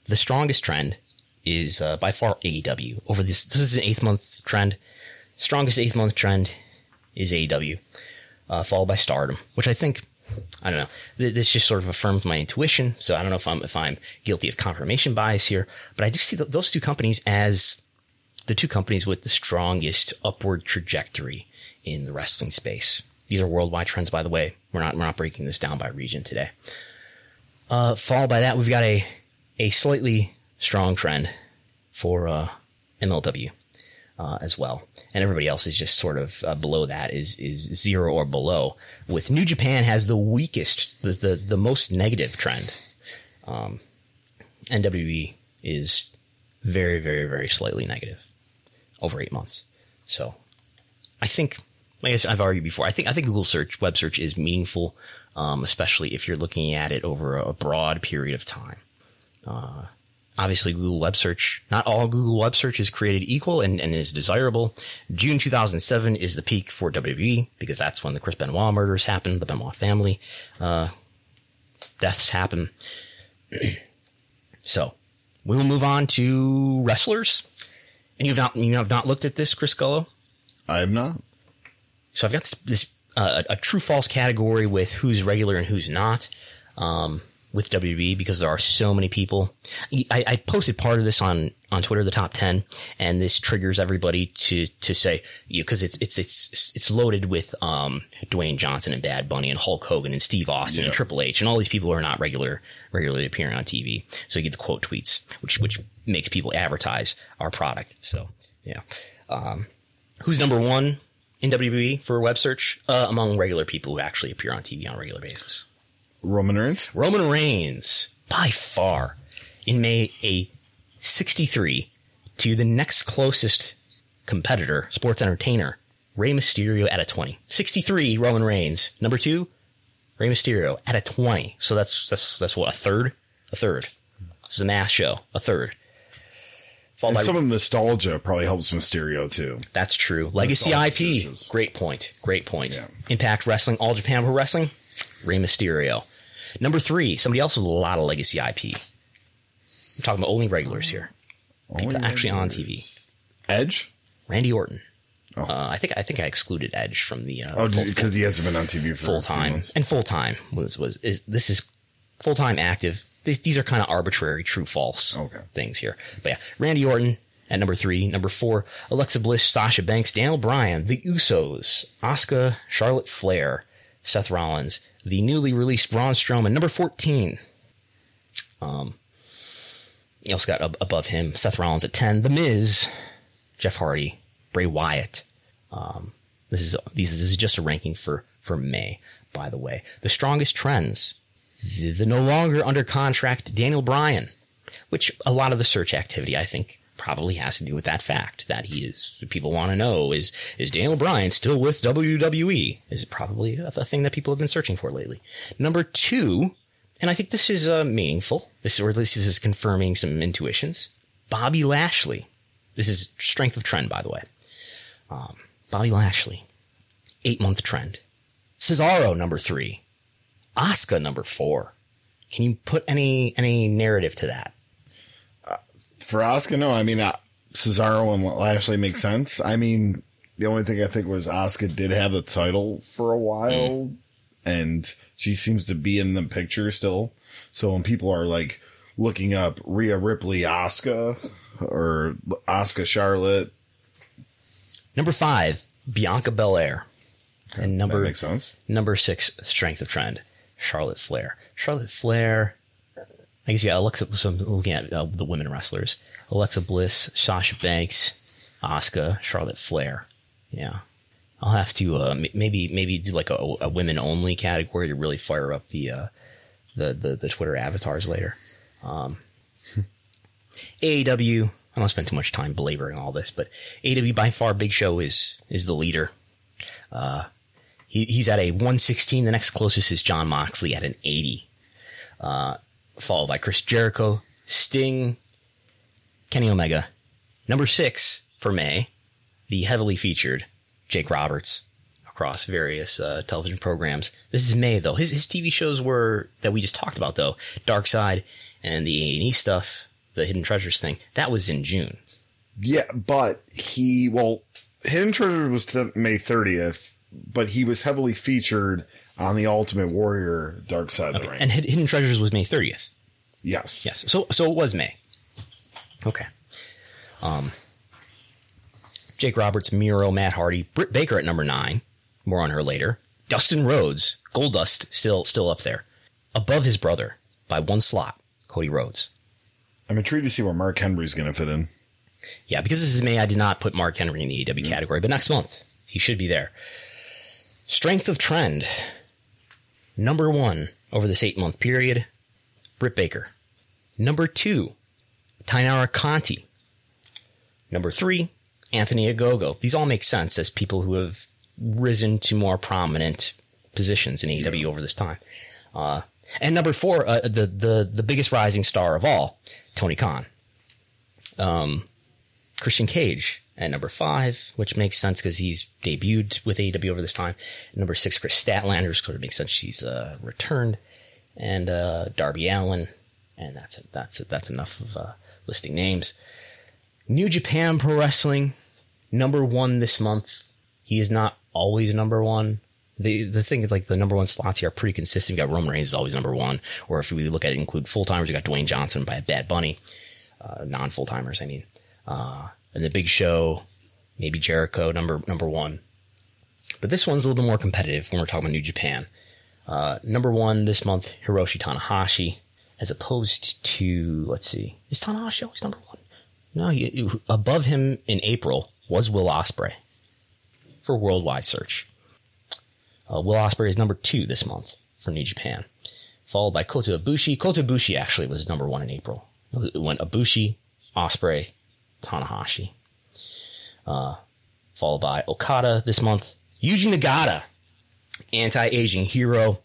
the strongest trend is uh, by far AEW. Over this, this is an eighth month trend. Strongest eighth month trend is AEW, uh, followed by Stardom, which I think. I don't know. This just sort of affirms my intuition. So I don't know if I'm if I'm guilty of confirmation bias here, but I do see th- those two companies as the two companies with the strongest upward trajectory in the wrestling space. These are worldwide trends, by the way. We're not we're not breaking this down by region today. Uh, followed by that, we've got a a slightly strong trend for uh, MLW uh, as well, and everybody else is just sort of uh, below that is is zero or below. With New Japan has the weakest, the the, the most negative trend. Um, NWE is very very very slightly negative over eight months. So I think, like I've argued before, I think I think Google search, web search is meaningful, um, especially if you're looking at it over a broad period of time. Uh, obviously, Google web search, not all Google web search is created equal and, and is desirable. June 2007 is the peak for WWE because that's when the Chris Benoit murders happened, the Benoit family uh, deaths happen. so we will move on to wrestlers. And you've not you have not looked at this, Chris Gullo? I have not. So I've got this, this uh, a, true false category with who's regular and who's not um, with WB because there are so many people. I, I, posted part of this on on Twitter, the top ten, and this triggers everybody to to say you because it's it's it's it's loaded with um, Dwayne Johnson and Bad Bunny and Hulk Hogan and Steve Austin yeah. and Triple H and all these people who are not regular regularly appearing on TV. So you get the quote tweets, which which makes people advertise our product. So yeah, um, who's number one in WWE for web search uh, among regular people who actually appear on TV on a regular basis? Roman Reigns. Roman Reigns by far in May a 63 to the next closest competitor, sports entertainer, Rey Mysterio at a 20. 63 Roman Reigns. Number 2 Rey Mysterio at a 20. So that's that's that's what a third, a third. This is a math show. A third. And by, some of the nostalgia probably helps Mysterio too. That's true. Legacy nostalgia IP. Searches. Great point. Great point. Yeah. Impact Wrestling, All Japan Pro Wrestling, Rey Mysterio. Number three, somebody else with a lot of legacy IP. I'm talking about only regulars here. Only actually regulars. on TV. Edge? Randy Orton. Oh. Uh, I think I think I excluded Edge from the uh, oh because he hasn't been on TV for full time and full time was was is this is full time active these, these are kind of arbitrary true false okay. things here. But yeah, Randy Orton at number three. Number four, Alexa Bliss, Sasha Banks, Daniel Bryan, The Usos, Asuka, Charlotte Flair, Seth Rollins, the newly released Braun Strowman. Number 14, um, You also got ab- above him Seth Rollins at 10, The Miz, Jeff Hardy, Bray Wyatt. Um, this is these this is just a ranking for for May, by the way. The strongest trends, the, the no longer under contract Daniel Bryan, which a lot of the search activity, I think, probably has to do with that fact that he is people want to know is is Daniel Bryan still with WWE is probably a, a thing that people have been searching for lately. Number 2, and I think this is uh, meaningful. This or at least this is confirming some intuitions. Bobby Lashley. This is strength of trend by the way. Um, Bobby Lashley. 8 month trend. Cesaro number 3. Asuka number four. Can you put any any narrative to that? Uh, for Asuka, no. I mean, uh, Cesaro and Lashley make sense. I mean, the only thing I think was Asuka did have the title for a while, mm. and she seems to be in the picture still. So when people are like looking up Rhea Ripley, Asuka, or Asuka Charlotte. Number five, Bianca Belair. Okay, and number makes sense. Number six, strength of trend. Charlotte Flair. Charlotte Flair. I guess yeah, Alexa. So I'm looking at uh, the women wrestlers: Alexa Bliss, Sasha Banks, Asuka, Charlotte Flair. Yeah, I'll have to uh, maybe maybe do like a, a women only category to really fire up the uh, the, the the Twitter avatars later. Um, AEW. I don't spend too much time belaboring all this, but AEW by far Big Show is is the leader. Uh, he, he's at a 116. The next closest is Jon Moxley at an 80. Uh, followed by Chris Jericho, Sting, Kenny Omega. Number six for May, the heavily featured Jake Roberts across various uh, television programs. This is May though. His his TV shows were that we just talked about though, Dark Side and the A and E stuff, the Hidden Treasures thing. That was in June. Yeah, but he well, Hidden Treasures was th- May thirtieth, but he was heavily featured on the Ultimate Warrior Dark Side of the Ring. And Hidden Treasures was May 30th. yes, Yes. So so it was May. Okay. Um Jake Roberts, Miro, Matt Hardy, Britt Baker at number nine. More on her later. Dustin Rhodes, Goldust, still still up there. Above his brother by one slot, Cody Rhodes. I'm intrigued to see where Mark Henry's going to fit in. Yeah, because this is May, I did not put Mark Henry in the AW category, but next month he should be there. Strength of trend. Number one over this eight month period, Britt Baker. Number two, Taynara Conti. Number three, Anthony Ogogo. These all make sense as people who have risen to more prominent positions in AEW over this time. Uh, and number four, uh, the, the, the biggest rising star of all, Tony Khan. Um, Christian Cage at number five, which makes sense because he's debuted with AEW over this time. Number six, Kris Statlander, sort of makes sense. She's uh, returned, and uh, Darby Allin, and that's it. That's it. That's enough of uh, listing names. New Japan Pro Wrestling, number one this month. He is not always number one. The the thing is like the number one slots here are pretty consistent. You got Roman Reigns is always number one, or if we look at it, include full timers, you got Dwayne Johnson by Bad Bunny, uh, non full timers. I mean, uh, and the Big Show, maybe Jericho number number one. But this one's a little bit more competitive when we're talking about New Japan. Uh, number one this month, Hiroshi Tanahashi, as opposed to let's see, is Tanahashi always number one? No, he, above him in April was Will Ospreay for worldwide search. Uh, Will Ospreay is number two this month for New Japan, followed by Kota Ibushi. Kota Ibushi actually was number one in April. It went Ibushi, Ospreay, Tanahashi, uh, followed by Okada this month. Yuji Nagata, anti-aging hero,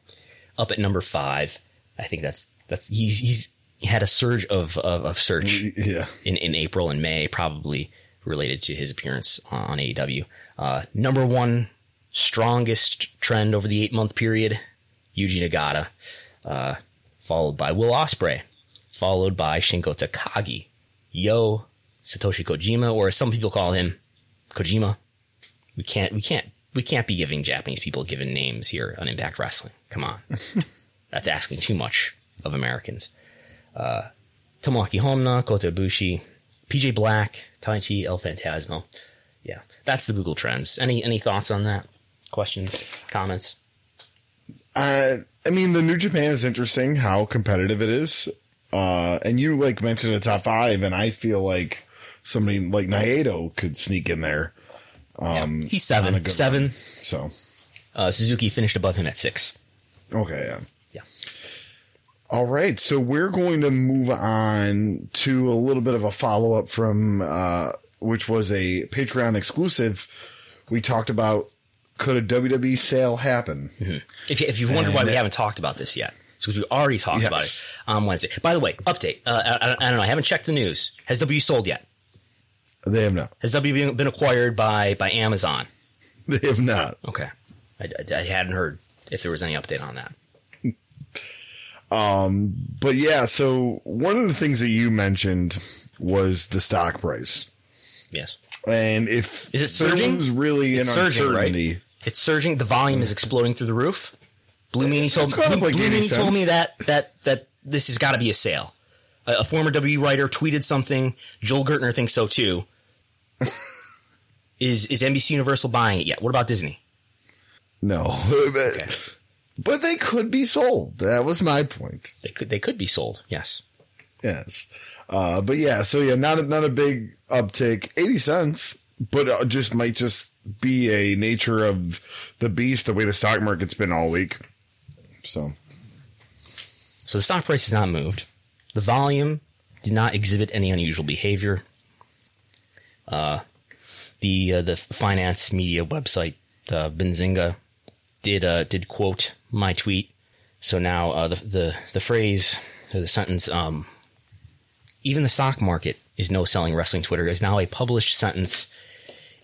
up at number five. I think that's that's he's he's had a surge of of, of search Yeah. in, in April and May, probably related to his appearance on AEW. Uh, number one strongest trend over the eight month period, Yuji Nagata, uh, followed by Will Ospreay, followed by Shingo Takagi, Yo, Satoshi Kojima, or as some people call him, Kojima. We can't, we can't, we can't be giving Japanese people given names here on Impact Wrestling. Come on. That's asking too much of Americans. Uh, Tomoaki Honma, Kota Ibushi, PJ Black, Taichi, El Phantasmo. Yeah, that's the Google Trends. Any any thoughts on that? Questions, comments? Uh, I mean, the New Japan is interesting how competitive it is. Uh, and you like mentioned the top five, and I feel like somebody like Naito could sneak in there. Um, He's seven. Seven. run. So Uh, Suzuki finished above him at six. okay, yeah. Yeah. All right, so we're going to move on to a little bit of a follow up from, uh, which was a Patreon exclusive. We talked about could a WWE sale happen? If, you, if you've wondered why we haven't talked about this yet, it's because we already talked Yes. about it on Wednesday. By the way, update. Uh, I, I, I don't know. I haven't checked the news. Has W sold yet? They have not. Has W been, acquired by by Amazon? They have not. Okay, I, I- I hadn't heard if there was any update on that. um, But yeah, so one of the things that you mentioned was the stock price. Yes, And if is it surging? there really it's an surging, uncertainty, right? It's surging. The volume is exploding through the roof. Blue Meanie told, Blue, make Blue Meanie told me that that that this has got to be a sale. A, a former W writer tweeted something. Joel Gertner thinks so too. Is is NBC Universal buying it yet? What about Disney? no. but, but they could be sold. That was my point. They could they could be sold. Yes. Yes. Uh, but yeah, so yeah, not a, not a big uptick, 80 cents, but it just might just be a nature of the beast, the way the stock market's been all week. So, So the stock price has not moved. The volume did not exhibit any unusual behavior. Uh, the uh, the finance media website uh, Benzinga did uh, did quote my tweet. So now uh, the the the phrase or the sentence um, even the stock market is no selling wrestling Twitter is now a published sentence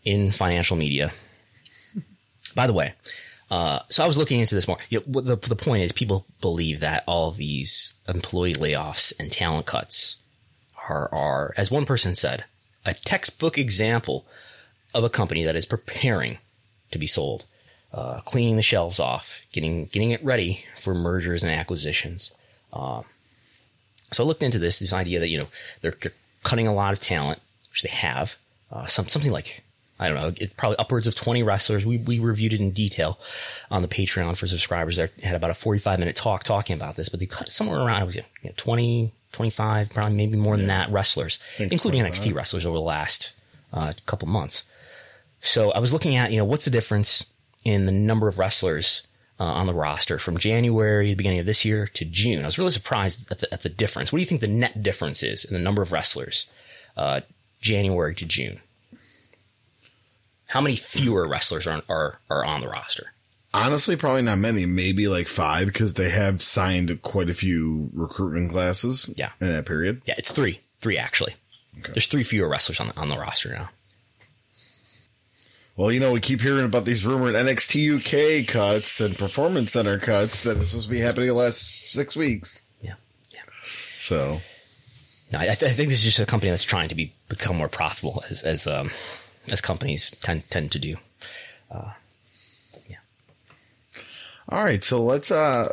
in financial media. By the way, uh, so I was looking into this more. You know, the the point is, people believe that all these employee layoffs and talent cuts are are, as one person said, a textbook example of a company that is preparing to be sold, uh, cleaning the shelves off, getting getting it ready for mergers and acquisitions. Uh, so I looked into this this idea that you know they're cutting a lot of talent, which they have. Uh, some something like I don't know, it's probably upwards of twenty wrestlers. We we reviewed it in detail on the Patreon for subscribers. There had about a forty five minute talk talking about this, but they cut somewhere around you know, 20, 25, probably maybe more than that wrestlers, including NXT wrestlers over the last uh, couple months. So I was looking at, you know, what's the difference in the number of wrestlers uh, on the roster from January, the beginning of this year, to June. I was really surprised at the, at the difference. What do you think the net difference is in the number of wrestlers, uh, January to June? How many fewer wrestlers are, are, are on the roster? honestly, probably not many, maybe like five, because they have signed quite a few recruitment classes Yeah. in that period. Yeah, it's three. Three, actually. Okay. There's three fewer wrestlers on the, on the roster now. Well, you know, we keep hearing about these rumored NXT UK cuts and Performance Center cuts that are supposed to be happening the last six weeks. Yeah. Yeah. So, No, I, I think this is just a company that's trying to be become more profitable as as um, as companies tend tend to do. Yeah. All right, so let's uh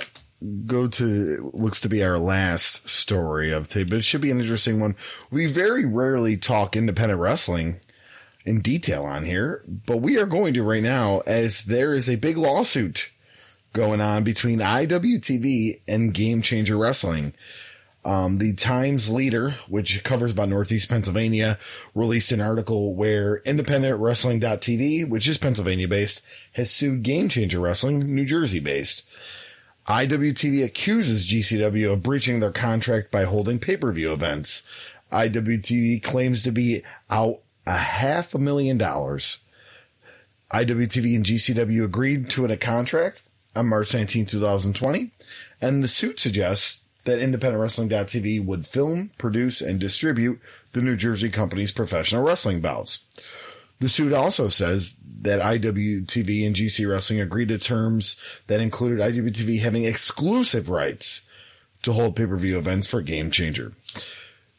go to looks to be our last story of today, but it should be an interesting one. We very rarely talk independent wrestling in detail on here, but we are going to right now as there is a big lawsuit going on between IWTV and Game Changer Wrestling. Um, the Times Leader, which covers about Northeast Pennsylvania, released an article where Independent Wrestling.tv, which is Pennsylvania based, has sued Game Changer Wrestling, New Jersey based. IWTV accuses GCW of breaching their contract by holding pay-per-view events. IWTV claims to be out a half a million dollars. IWTV and GCW agreed to a contract on March 19, 2020, and the suit suggests that Independent Wrestling.tv would film, produce, and distribute the New Jersey company's professional wrestling bouts. The suit also says that IWTV and GC Wrestling agreed to terms that included IWTV having exclusive rights to hold pay-per-view events for Game Changer.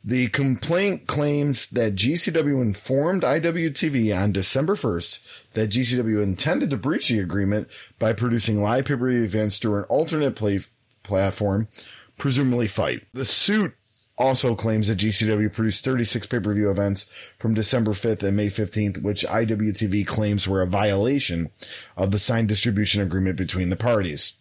The complaint claims that GCW informed IWTV on December 1st that GCW intended to breach the agreement by producing live pay-per-view events through an alternate play platform, presumably FITE. The suit also claims that GCW produced 36 pay-per-view events from December 5th and May 15th, which IWTV claims were a violation of the signed distribution agreement between the parties.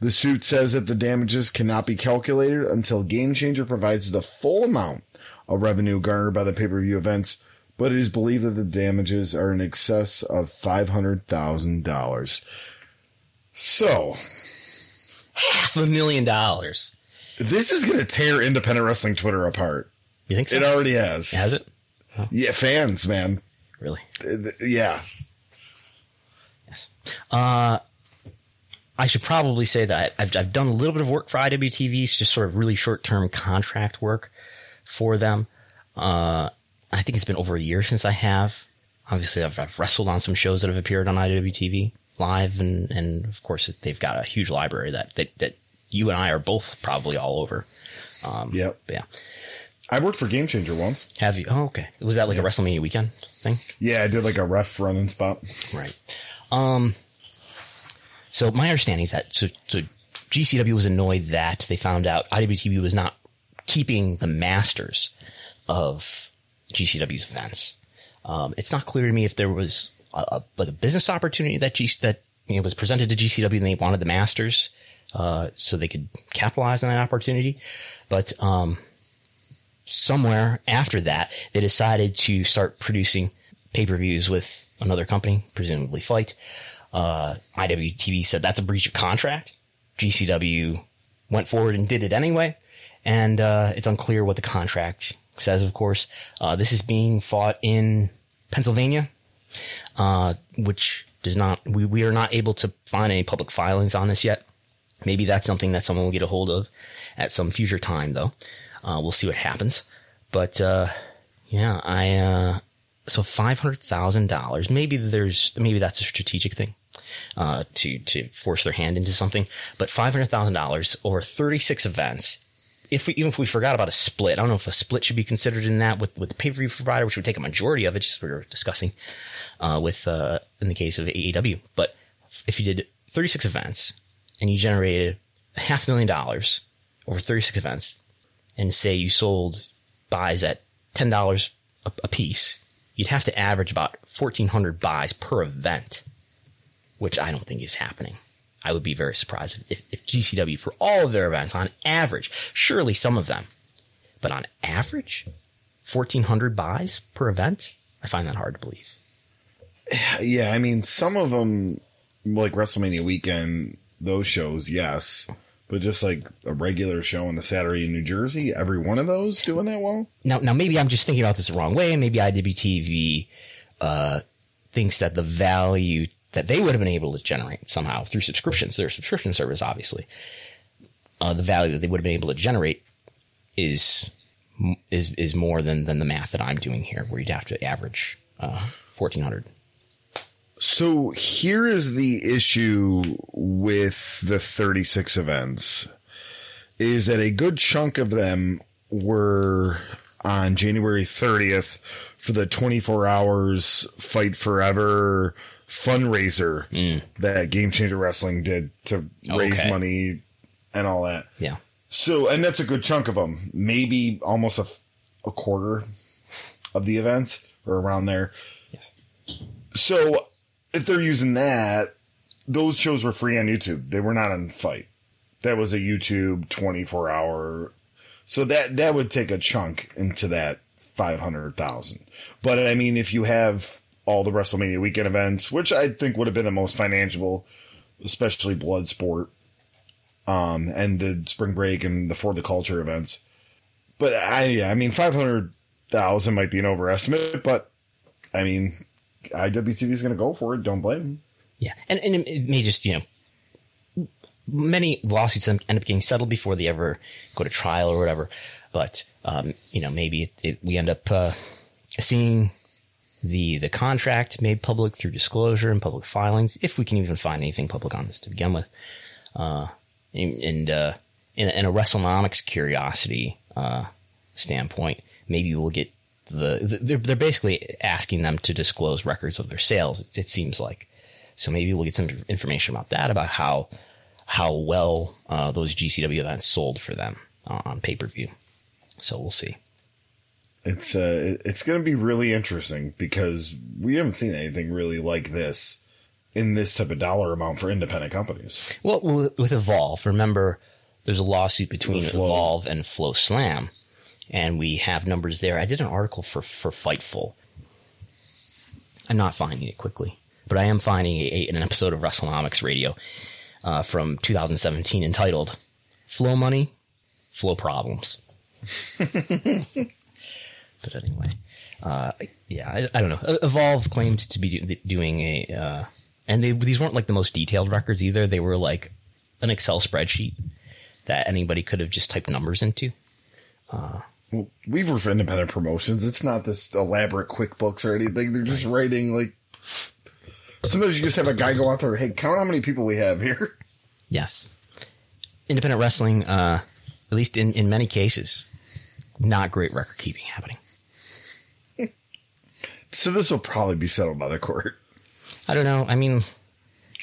The suit says that the damages cannot be calculated until Game Changer provides the full amount of revenue garnered by the pay-per-view events, but it is believed that the damages are in excess of $500,000. So, Half a million dollars. This is going to tear independent wrestling Twitter apart. You think so? It already has. Has it? Yeah, fans, man. Really? Uh, Yeah. Yes. Uh, I should probably say that I've, I've done a little bit of work for IWTV, it's just sort of really short term contract work for them. Uh, I think it's been over a year since I have. Obviously, I've, I've wrestled on some shows that have appeared on IWTV live, and, and of course, they've got a huge library that, that, that you and I are both probably all over. Um, Yep. yeah. I've worked for Game Changer once. Have you? Oh, okay. Was that like a WrestleMania weekend thing? Yeah, I did like a ref running spot. Right. Um, so my understanding is that so, so GCW was annoyed that they found out IWTV was not keeping the masters of GCW's events. Um, it's not clear to me if there was a, a, like a business opportunity that G, that you know, was presented to GCW and they wanted the masters uh, so they could capitalize on that opportunity. But um, somewhere after that, they decided to start producing pay per views with another company, presumably FITE. Uh, IWTV said that's a breach of contract. GCW went forward and did it anyway. And uh, it's unclear what the contract says, of course. Uh, this is being fought in Pennsylvania, uh, which does not, we, we are not able to find any public filings on this yet. Maybe that's something that someone will get a hold of at some future time, though. Uh, we'll see what happens. But, uh, yeah, I, uh, so $500,000, maybe there's, maybe that's a strategic thing, uh, to, to force their hand into something. But $500,000 over 36 events. If we, even if we forgot about a split, I don't know if a split should be considered in that with, with the pay-per-view provider, which would take a majority of it, just we were discussing, uh, with, uh, in the case of AEW. But if you did 36 events and you generated a half million dollars over 36 events and say you sold buys at $10 a, a piece, you'd have to average about 1400 buys per event, which I don't think is happening. I would be very surprised if, if GCW for all of their events on average, surely some of them, but on average, 1400 buys per event. I find that hard to believe. Yeah, I mean, some of them, like WrestleMania weekend, those shows, yes. But just like a regular show on the Saturday in New Jersey, every one of those doing that well? Now, now maybe I'm just thinking about this the wrong way. Maybe IWTV uh, thinks that the value that they would have been able to generate somehow through subscriptions, their subscription service, obviously, uh, the value that they would have been able to generate is is is more than than the math that I'm doing here, where you'd have to average uh, 1400. So here is the issue with the 36 events is that a good chunk of them were on January 30th for the 24 hours fight forever fundraiser mm. that Game Changer Wrestling did to raise Okay. money and all that. Yeah, So, and that's a good chunk of them. Maybe almost a quarter of the events or around there. Yes. So, if they're using that, those shows were free on YouTube. They were not on FITE. That was a YouTube 24 hour. So that, that would take a chunk into that 500,000. But I mean, if you have all the WrestleMania weekend events, which I think would have been the most financial, especially Bloodsport, um, and the spring break and the For the Culture events. But I, I mean, 500,000 might be an overestimate, but I mean, IWTV is going to go for it. Don't blame them. yeah, and and it, may just you know many lawsuits end up getting settled before they ever go to trial or whatever. But um, you know, maybe it, it, we end up uh, seeing the the contract made public through disclosure and public filings, if we can even find anything public on this to begin with. Uh, and and, uh, in, a- in a WrestleNomics curiosity uh, standpoint, maybe we'll get the, the they're they're basically asking them to disclose records of their sales. It, it seems like so maybe we'll get some information about that about how how well uh, those GCW events sold for them uh, on pay per view. So we'll see. It's uh, it's going to be really interesting because we haven't seen anything really like this in this type of dollar amount for independent companies. Well, with Evolve, remember there's a lawsuit between Evolve and FloSlam, and we have numbers there. I did an article for for Fightful. I'm not finding it quickly, but I am finding a, an episode of WrestleNomics Radio uh, from 2017 entitled "Flow Money, Flow Problems." but anyway, uh, yeah, I, I don't know. Evolve claimed to be do, doing a, uh, and they these weren't like the most detailed records either. They were like an Excel spreadsheet that anybody could have just typed numbers into. Well, Weaver for independent promotions. It's not this elaborate QuickBooks or anything. They're just writing like. Sometimes you just have a guy go out there. Hey, count how many people we have here. Yes, independent wrestling, uh, at least in in many cases, not great record keeping happening. So this will probably be settled by the court. I don't know. I mean,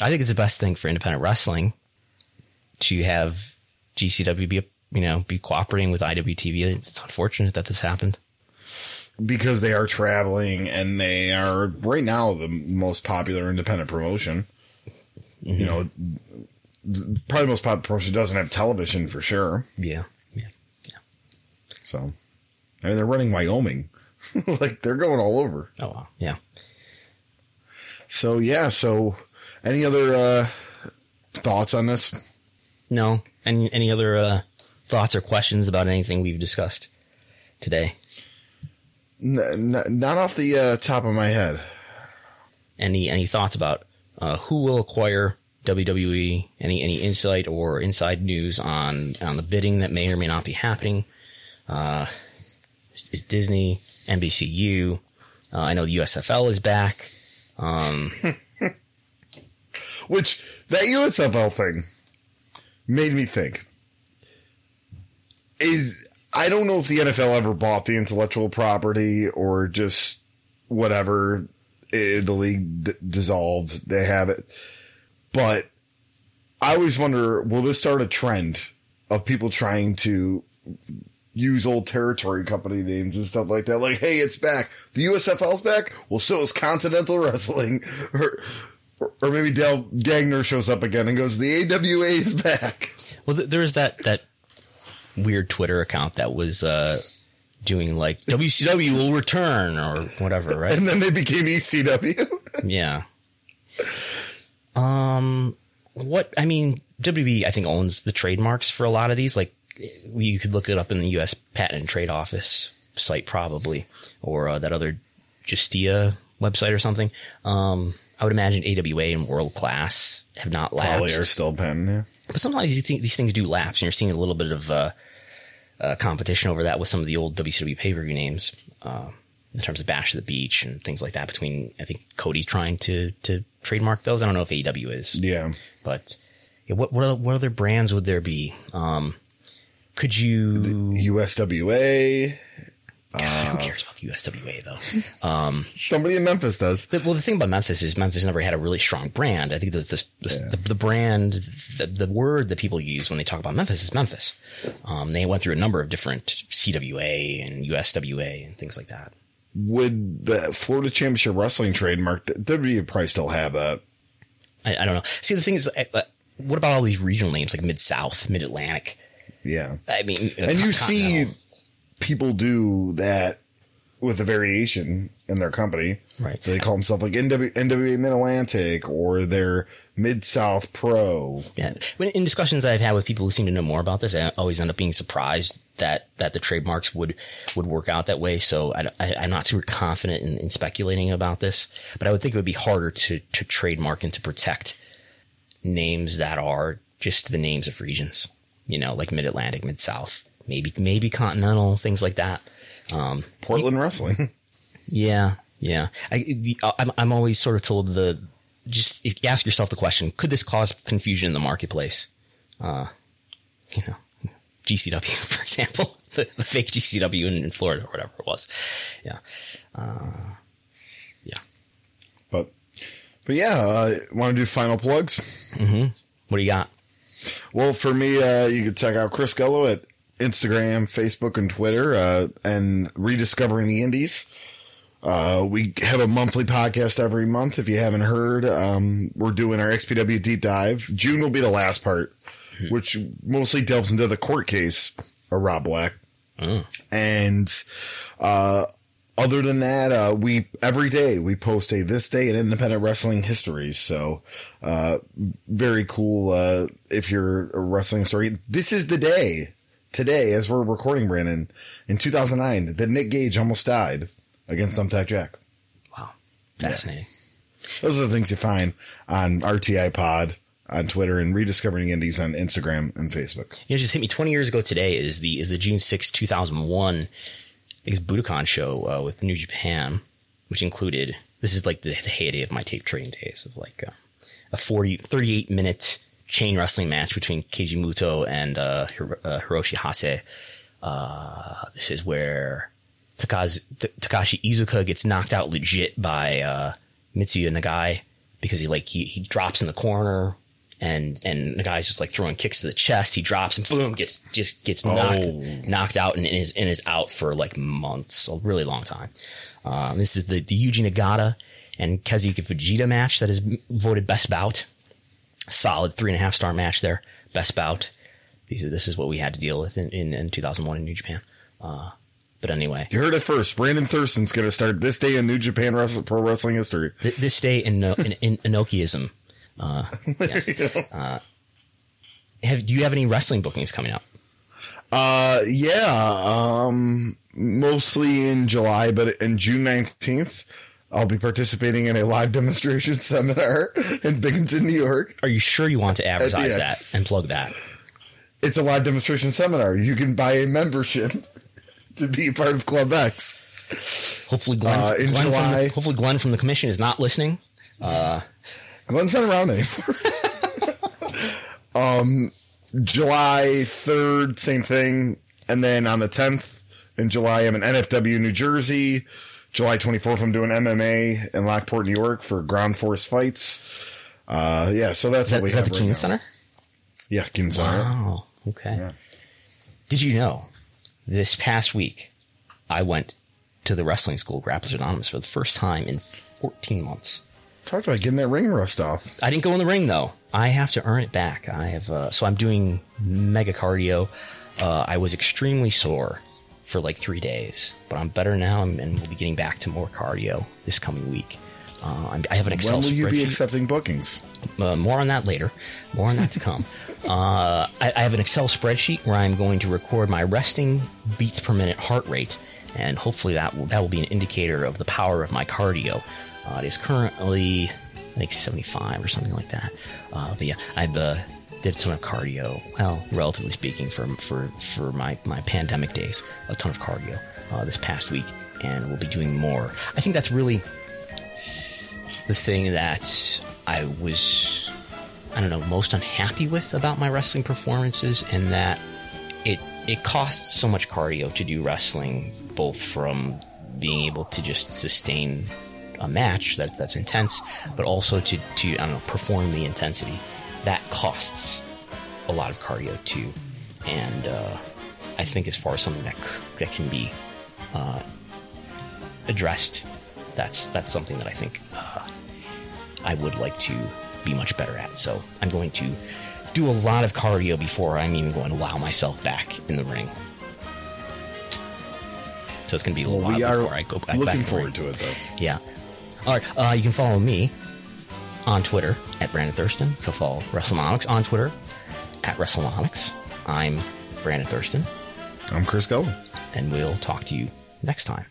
I think it's the best thing for independent wrestling to have GCW be, you know, be cooperating with IWTV. It's, it's unfortunate that this happened. because they are traveling and they are right now the most popular independent promotion. You know, probably the most popular promotion doesn't have television for sure. Yeah. Yeah. So, I mean, they're running Wyoming, like they're going all over. Oh, wow. Yeah. So yeah. So, any other uh, thoughts on this? No. Any, any other, uh, thoughts or questions about anything we've discussed today? N- n- not off the uh, top of my head. Any, any thoughts about, uh, who will acquire WWE? Any, any insight or inside news on, on the bidding that may or may not be happening? Uh, is, is Disney, NBCU? Uh, I know the USFL is back. Which that USFL thing made me think is I don't know if the NFL ever bought the intellectual property or just whatever eh, the league d- dissolved they have it. But I always wonder will this start a trend of people trying to use old territory company names and stuff like that? Like hey it's back. The USFL's back? Well so is Continental Wrestling. Or or maybe Dale Gagne shows up again and goes, "The AWA is back." Well, there's that that weird Twitter account that was uh, doing like WCW will return or whatever, right? And then they became ECW. yeah. Um, what I mean, WB I think owns the trademarks for a lot of these. Like, you could look it up in the U.S. Patent and Trade Office site probably, or uh, that other Justia website or something. Um, I would imagine AWA and World Class have not Probably lapsed. are still pen. Yeah. But sometimes you think these things do lapse, and you're seeing a little bit of uh, uh, competition over that with some of the old WCW pay per view names, uh, in terms of Bash at the Beach and things like that. Between I think Cody's trying to to trademark those. I don't know if AEW is, Yeah. but yeah, what what, what other brands would there be? Um, could you? USWA. God, who cares about the USWA though? Somebody in Memphis does. The- well, the thing about Memphis is Memphis never had a really strong brand. I think that the, the, Yeah. the, the brand, the, the word that people use when they talk about Memphis is Memphis. Um, they went through a number of different CWA and USWA and things like that. Would the Florida Championship Wrestling trademark? WWE probably still have that. I, I don't know. See, the thing is, uh, uh, what about all these regional names like Mid South, Mid Atlantic? Yeah. I mean, uh, And you see. People do that with a variation in their company. Right. So They call themselves like NW, NWA Mid Atlantic or their Mid South Pro. Yeah. When, in discussions I've had with people who seem to know more about this, I always end up being surprised that, that the trademarks would, would work out that way. So I, am not super confident in, in speculating about this, but I would think it would be harder to, to trademark and to protect names that are just the names of regions, you know, like mid Atlantic, mid South, maybe, maybe continental, things like that. Um, Portland Wrestling. yeah, yeah. I, the- I'm, I'm always sort of told the just if you ask yourself the question: Could this cause confusion in the marketplace? Uh, you know, GCW, for example, the, the fake GCW in, in Florida or whatever it was. Yeah, uh, yeah. but, but yeah, uh, want to do final plugs? What do you got? Well, for me, uh, you can check out Chris Gullo at Instagram, Facebook, and Twitter, uh, and rediscovering the indies. Uh, we have a monthly podcast every month. If you haven't heard, um, we're doing our XPW deep dive. June will be the last part, which mostly delves into the court case of Rob Black. And, uh, other than that, uh, we every day we post a this day in independent wrestling history. So, uh, very cool. Uh, if you're a wrestling story, this is the day today as we're recording, Brandon, in 2009 that Nick Gage almost died against Thumbtack Jack. Wow. Fascinating. Those are the things you find on RTI Pod on Twitter and rediscovering indies on Instagram and Facebook. You know, just hit me 20 years ago today is the, is the June 6, 2001 I guess Budokan show uh, with New Japan, which included, this is like the, the heyday of my tape trading days of like uh, a 40, 38 minute chain wrestling match between Keiji Muto and uh, uh, Hiroshi Hase. Uh, this is where T- Takashi Iizuka gets knocked out legit by uh, Mitsuya Nagai because he like he, he drops in the corner and and the guy's just like throwing kicks to the chest. He drops and boom gets just gets knocked knocked out and is and is out for like months, a really long time. Um, this is the the Yuji Nagata and Kazuyuki Fujita match that is voted best bout. Solid three and a half star match there, best bout. These are, this is what we had to deal with in, in, in 2001 in New Japan. Uh, but anyway, You heard it first. Brandon Thurston's going to start this day in New Japan Wrestling, Pro Wrestling history. th- this day in uh, in, in Inokiism. Uh, yes. uh, have do you have any wrestling bookings coming up? Uh, yeah, um, mostly in July, but in June 19th, I'll be participating in a live demonstration seminar in Binghamton, New York. Are you sure you want to advertise Yes. that and plug that? It's a live demonstration seminar. You can buy a membership to be part of Club X. Hopefully, Glenn, Uh, Glenn from July- the, hopefully Glenn from the commission is not listening. Glenn's not around anymore. um, July 3rd, same thing. And then on the 10th in July, I'm in NFW, New Jersey. July 24th, I'm doing MMA in Lockport, New York for ground force fights. Uh, yeah, so that's Is that, what we is that the right. Center? Yeah, Kenan Center. Oh, okay. Did you know this past week I went to the wrestling school, Grapplers Anonymous, for the first time in 14 months? Talked about getting that ring rust off. I didn't go in the ring though. I have to earn it back. I have, uh, so I'm doing mega cardio. Uh, I was extremely sore for like three days, but I'm better now and, and we'll be getting back to more cardio this coming week. Uh, I'm, have an Excel When will you be accepting bookings? Uh, more on that later. More on that to come. Uh, I, I have an Excel spreadsheet where I'm going to record my resting beats per minute heart rate, and hopefully that will, that will be an indicator of the power of my cardio. Uh, it is currently, I think, 75 or something like that. Uh, but yeah, I've uh, did a ton of cardio. Well, relatively speaking, for for for my my pandemic days, a ton of cardio uh, this past week, and we'll be doing more. I think that's really the thing that I was, I don't know, most unhappy with about my wrestling performances, and that it it costs so much cardio to do wrestling, both from being able to just sustain a match that that's intense, but also to to I don't know perform the intensity that costs a lot of cardio too, and uh, I think as far as something that c- that can be uh, addressed, that's that's something that I think uh, I would like to be much better at. So I'm going to do a lot of cardio before I'm even going to wow myself back in the ring. So it's going to be a little Well, we while are before I go back. looking back forward to it, though. Yeah. All right. Uh, you can follow me on Twitter at Brandon Thurston. You can follow WrestleNomics on Twitter at WrestleNomics. I'm Brandon Thurston, I'm Chris Gullo. and we'll talk to you next time.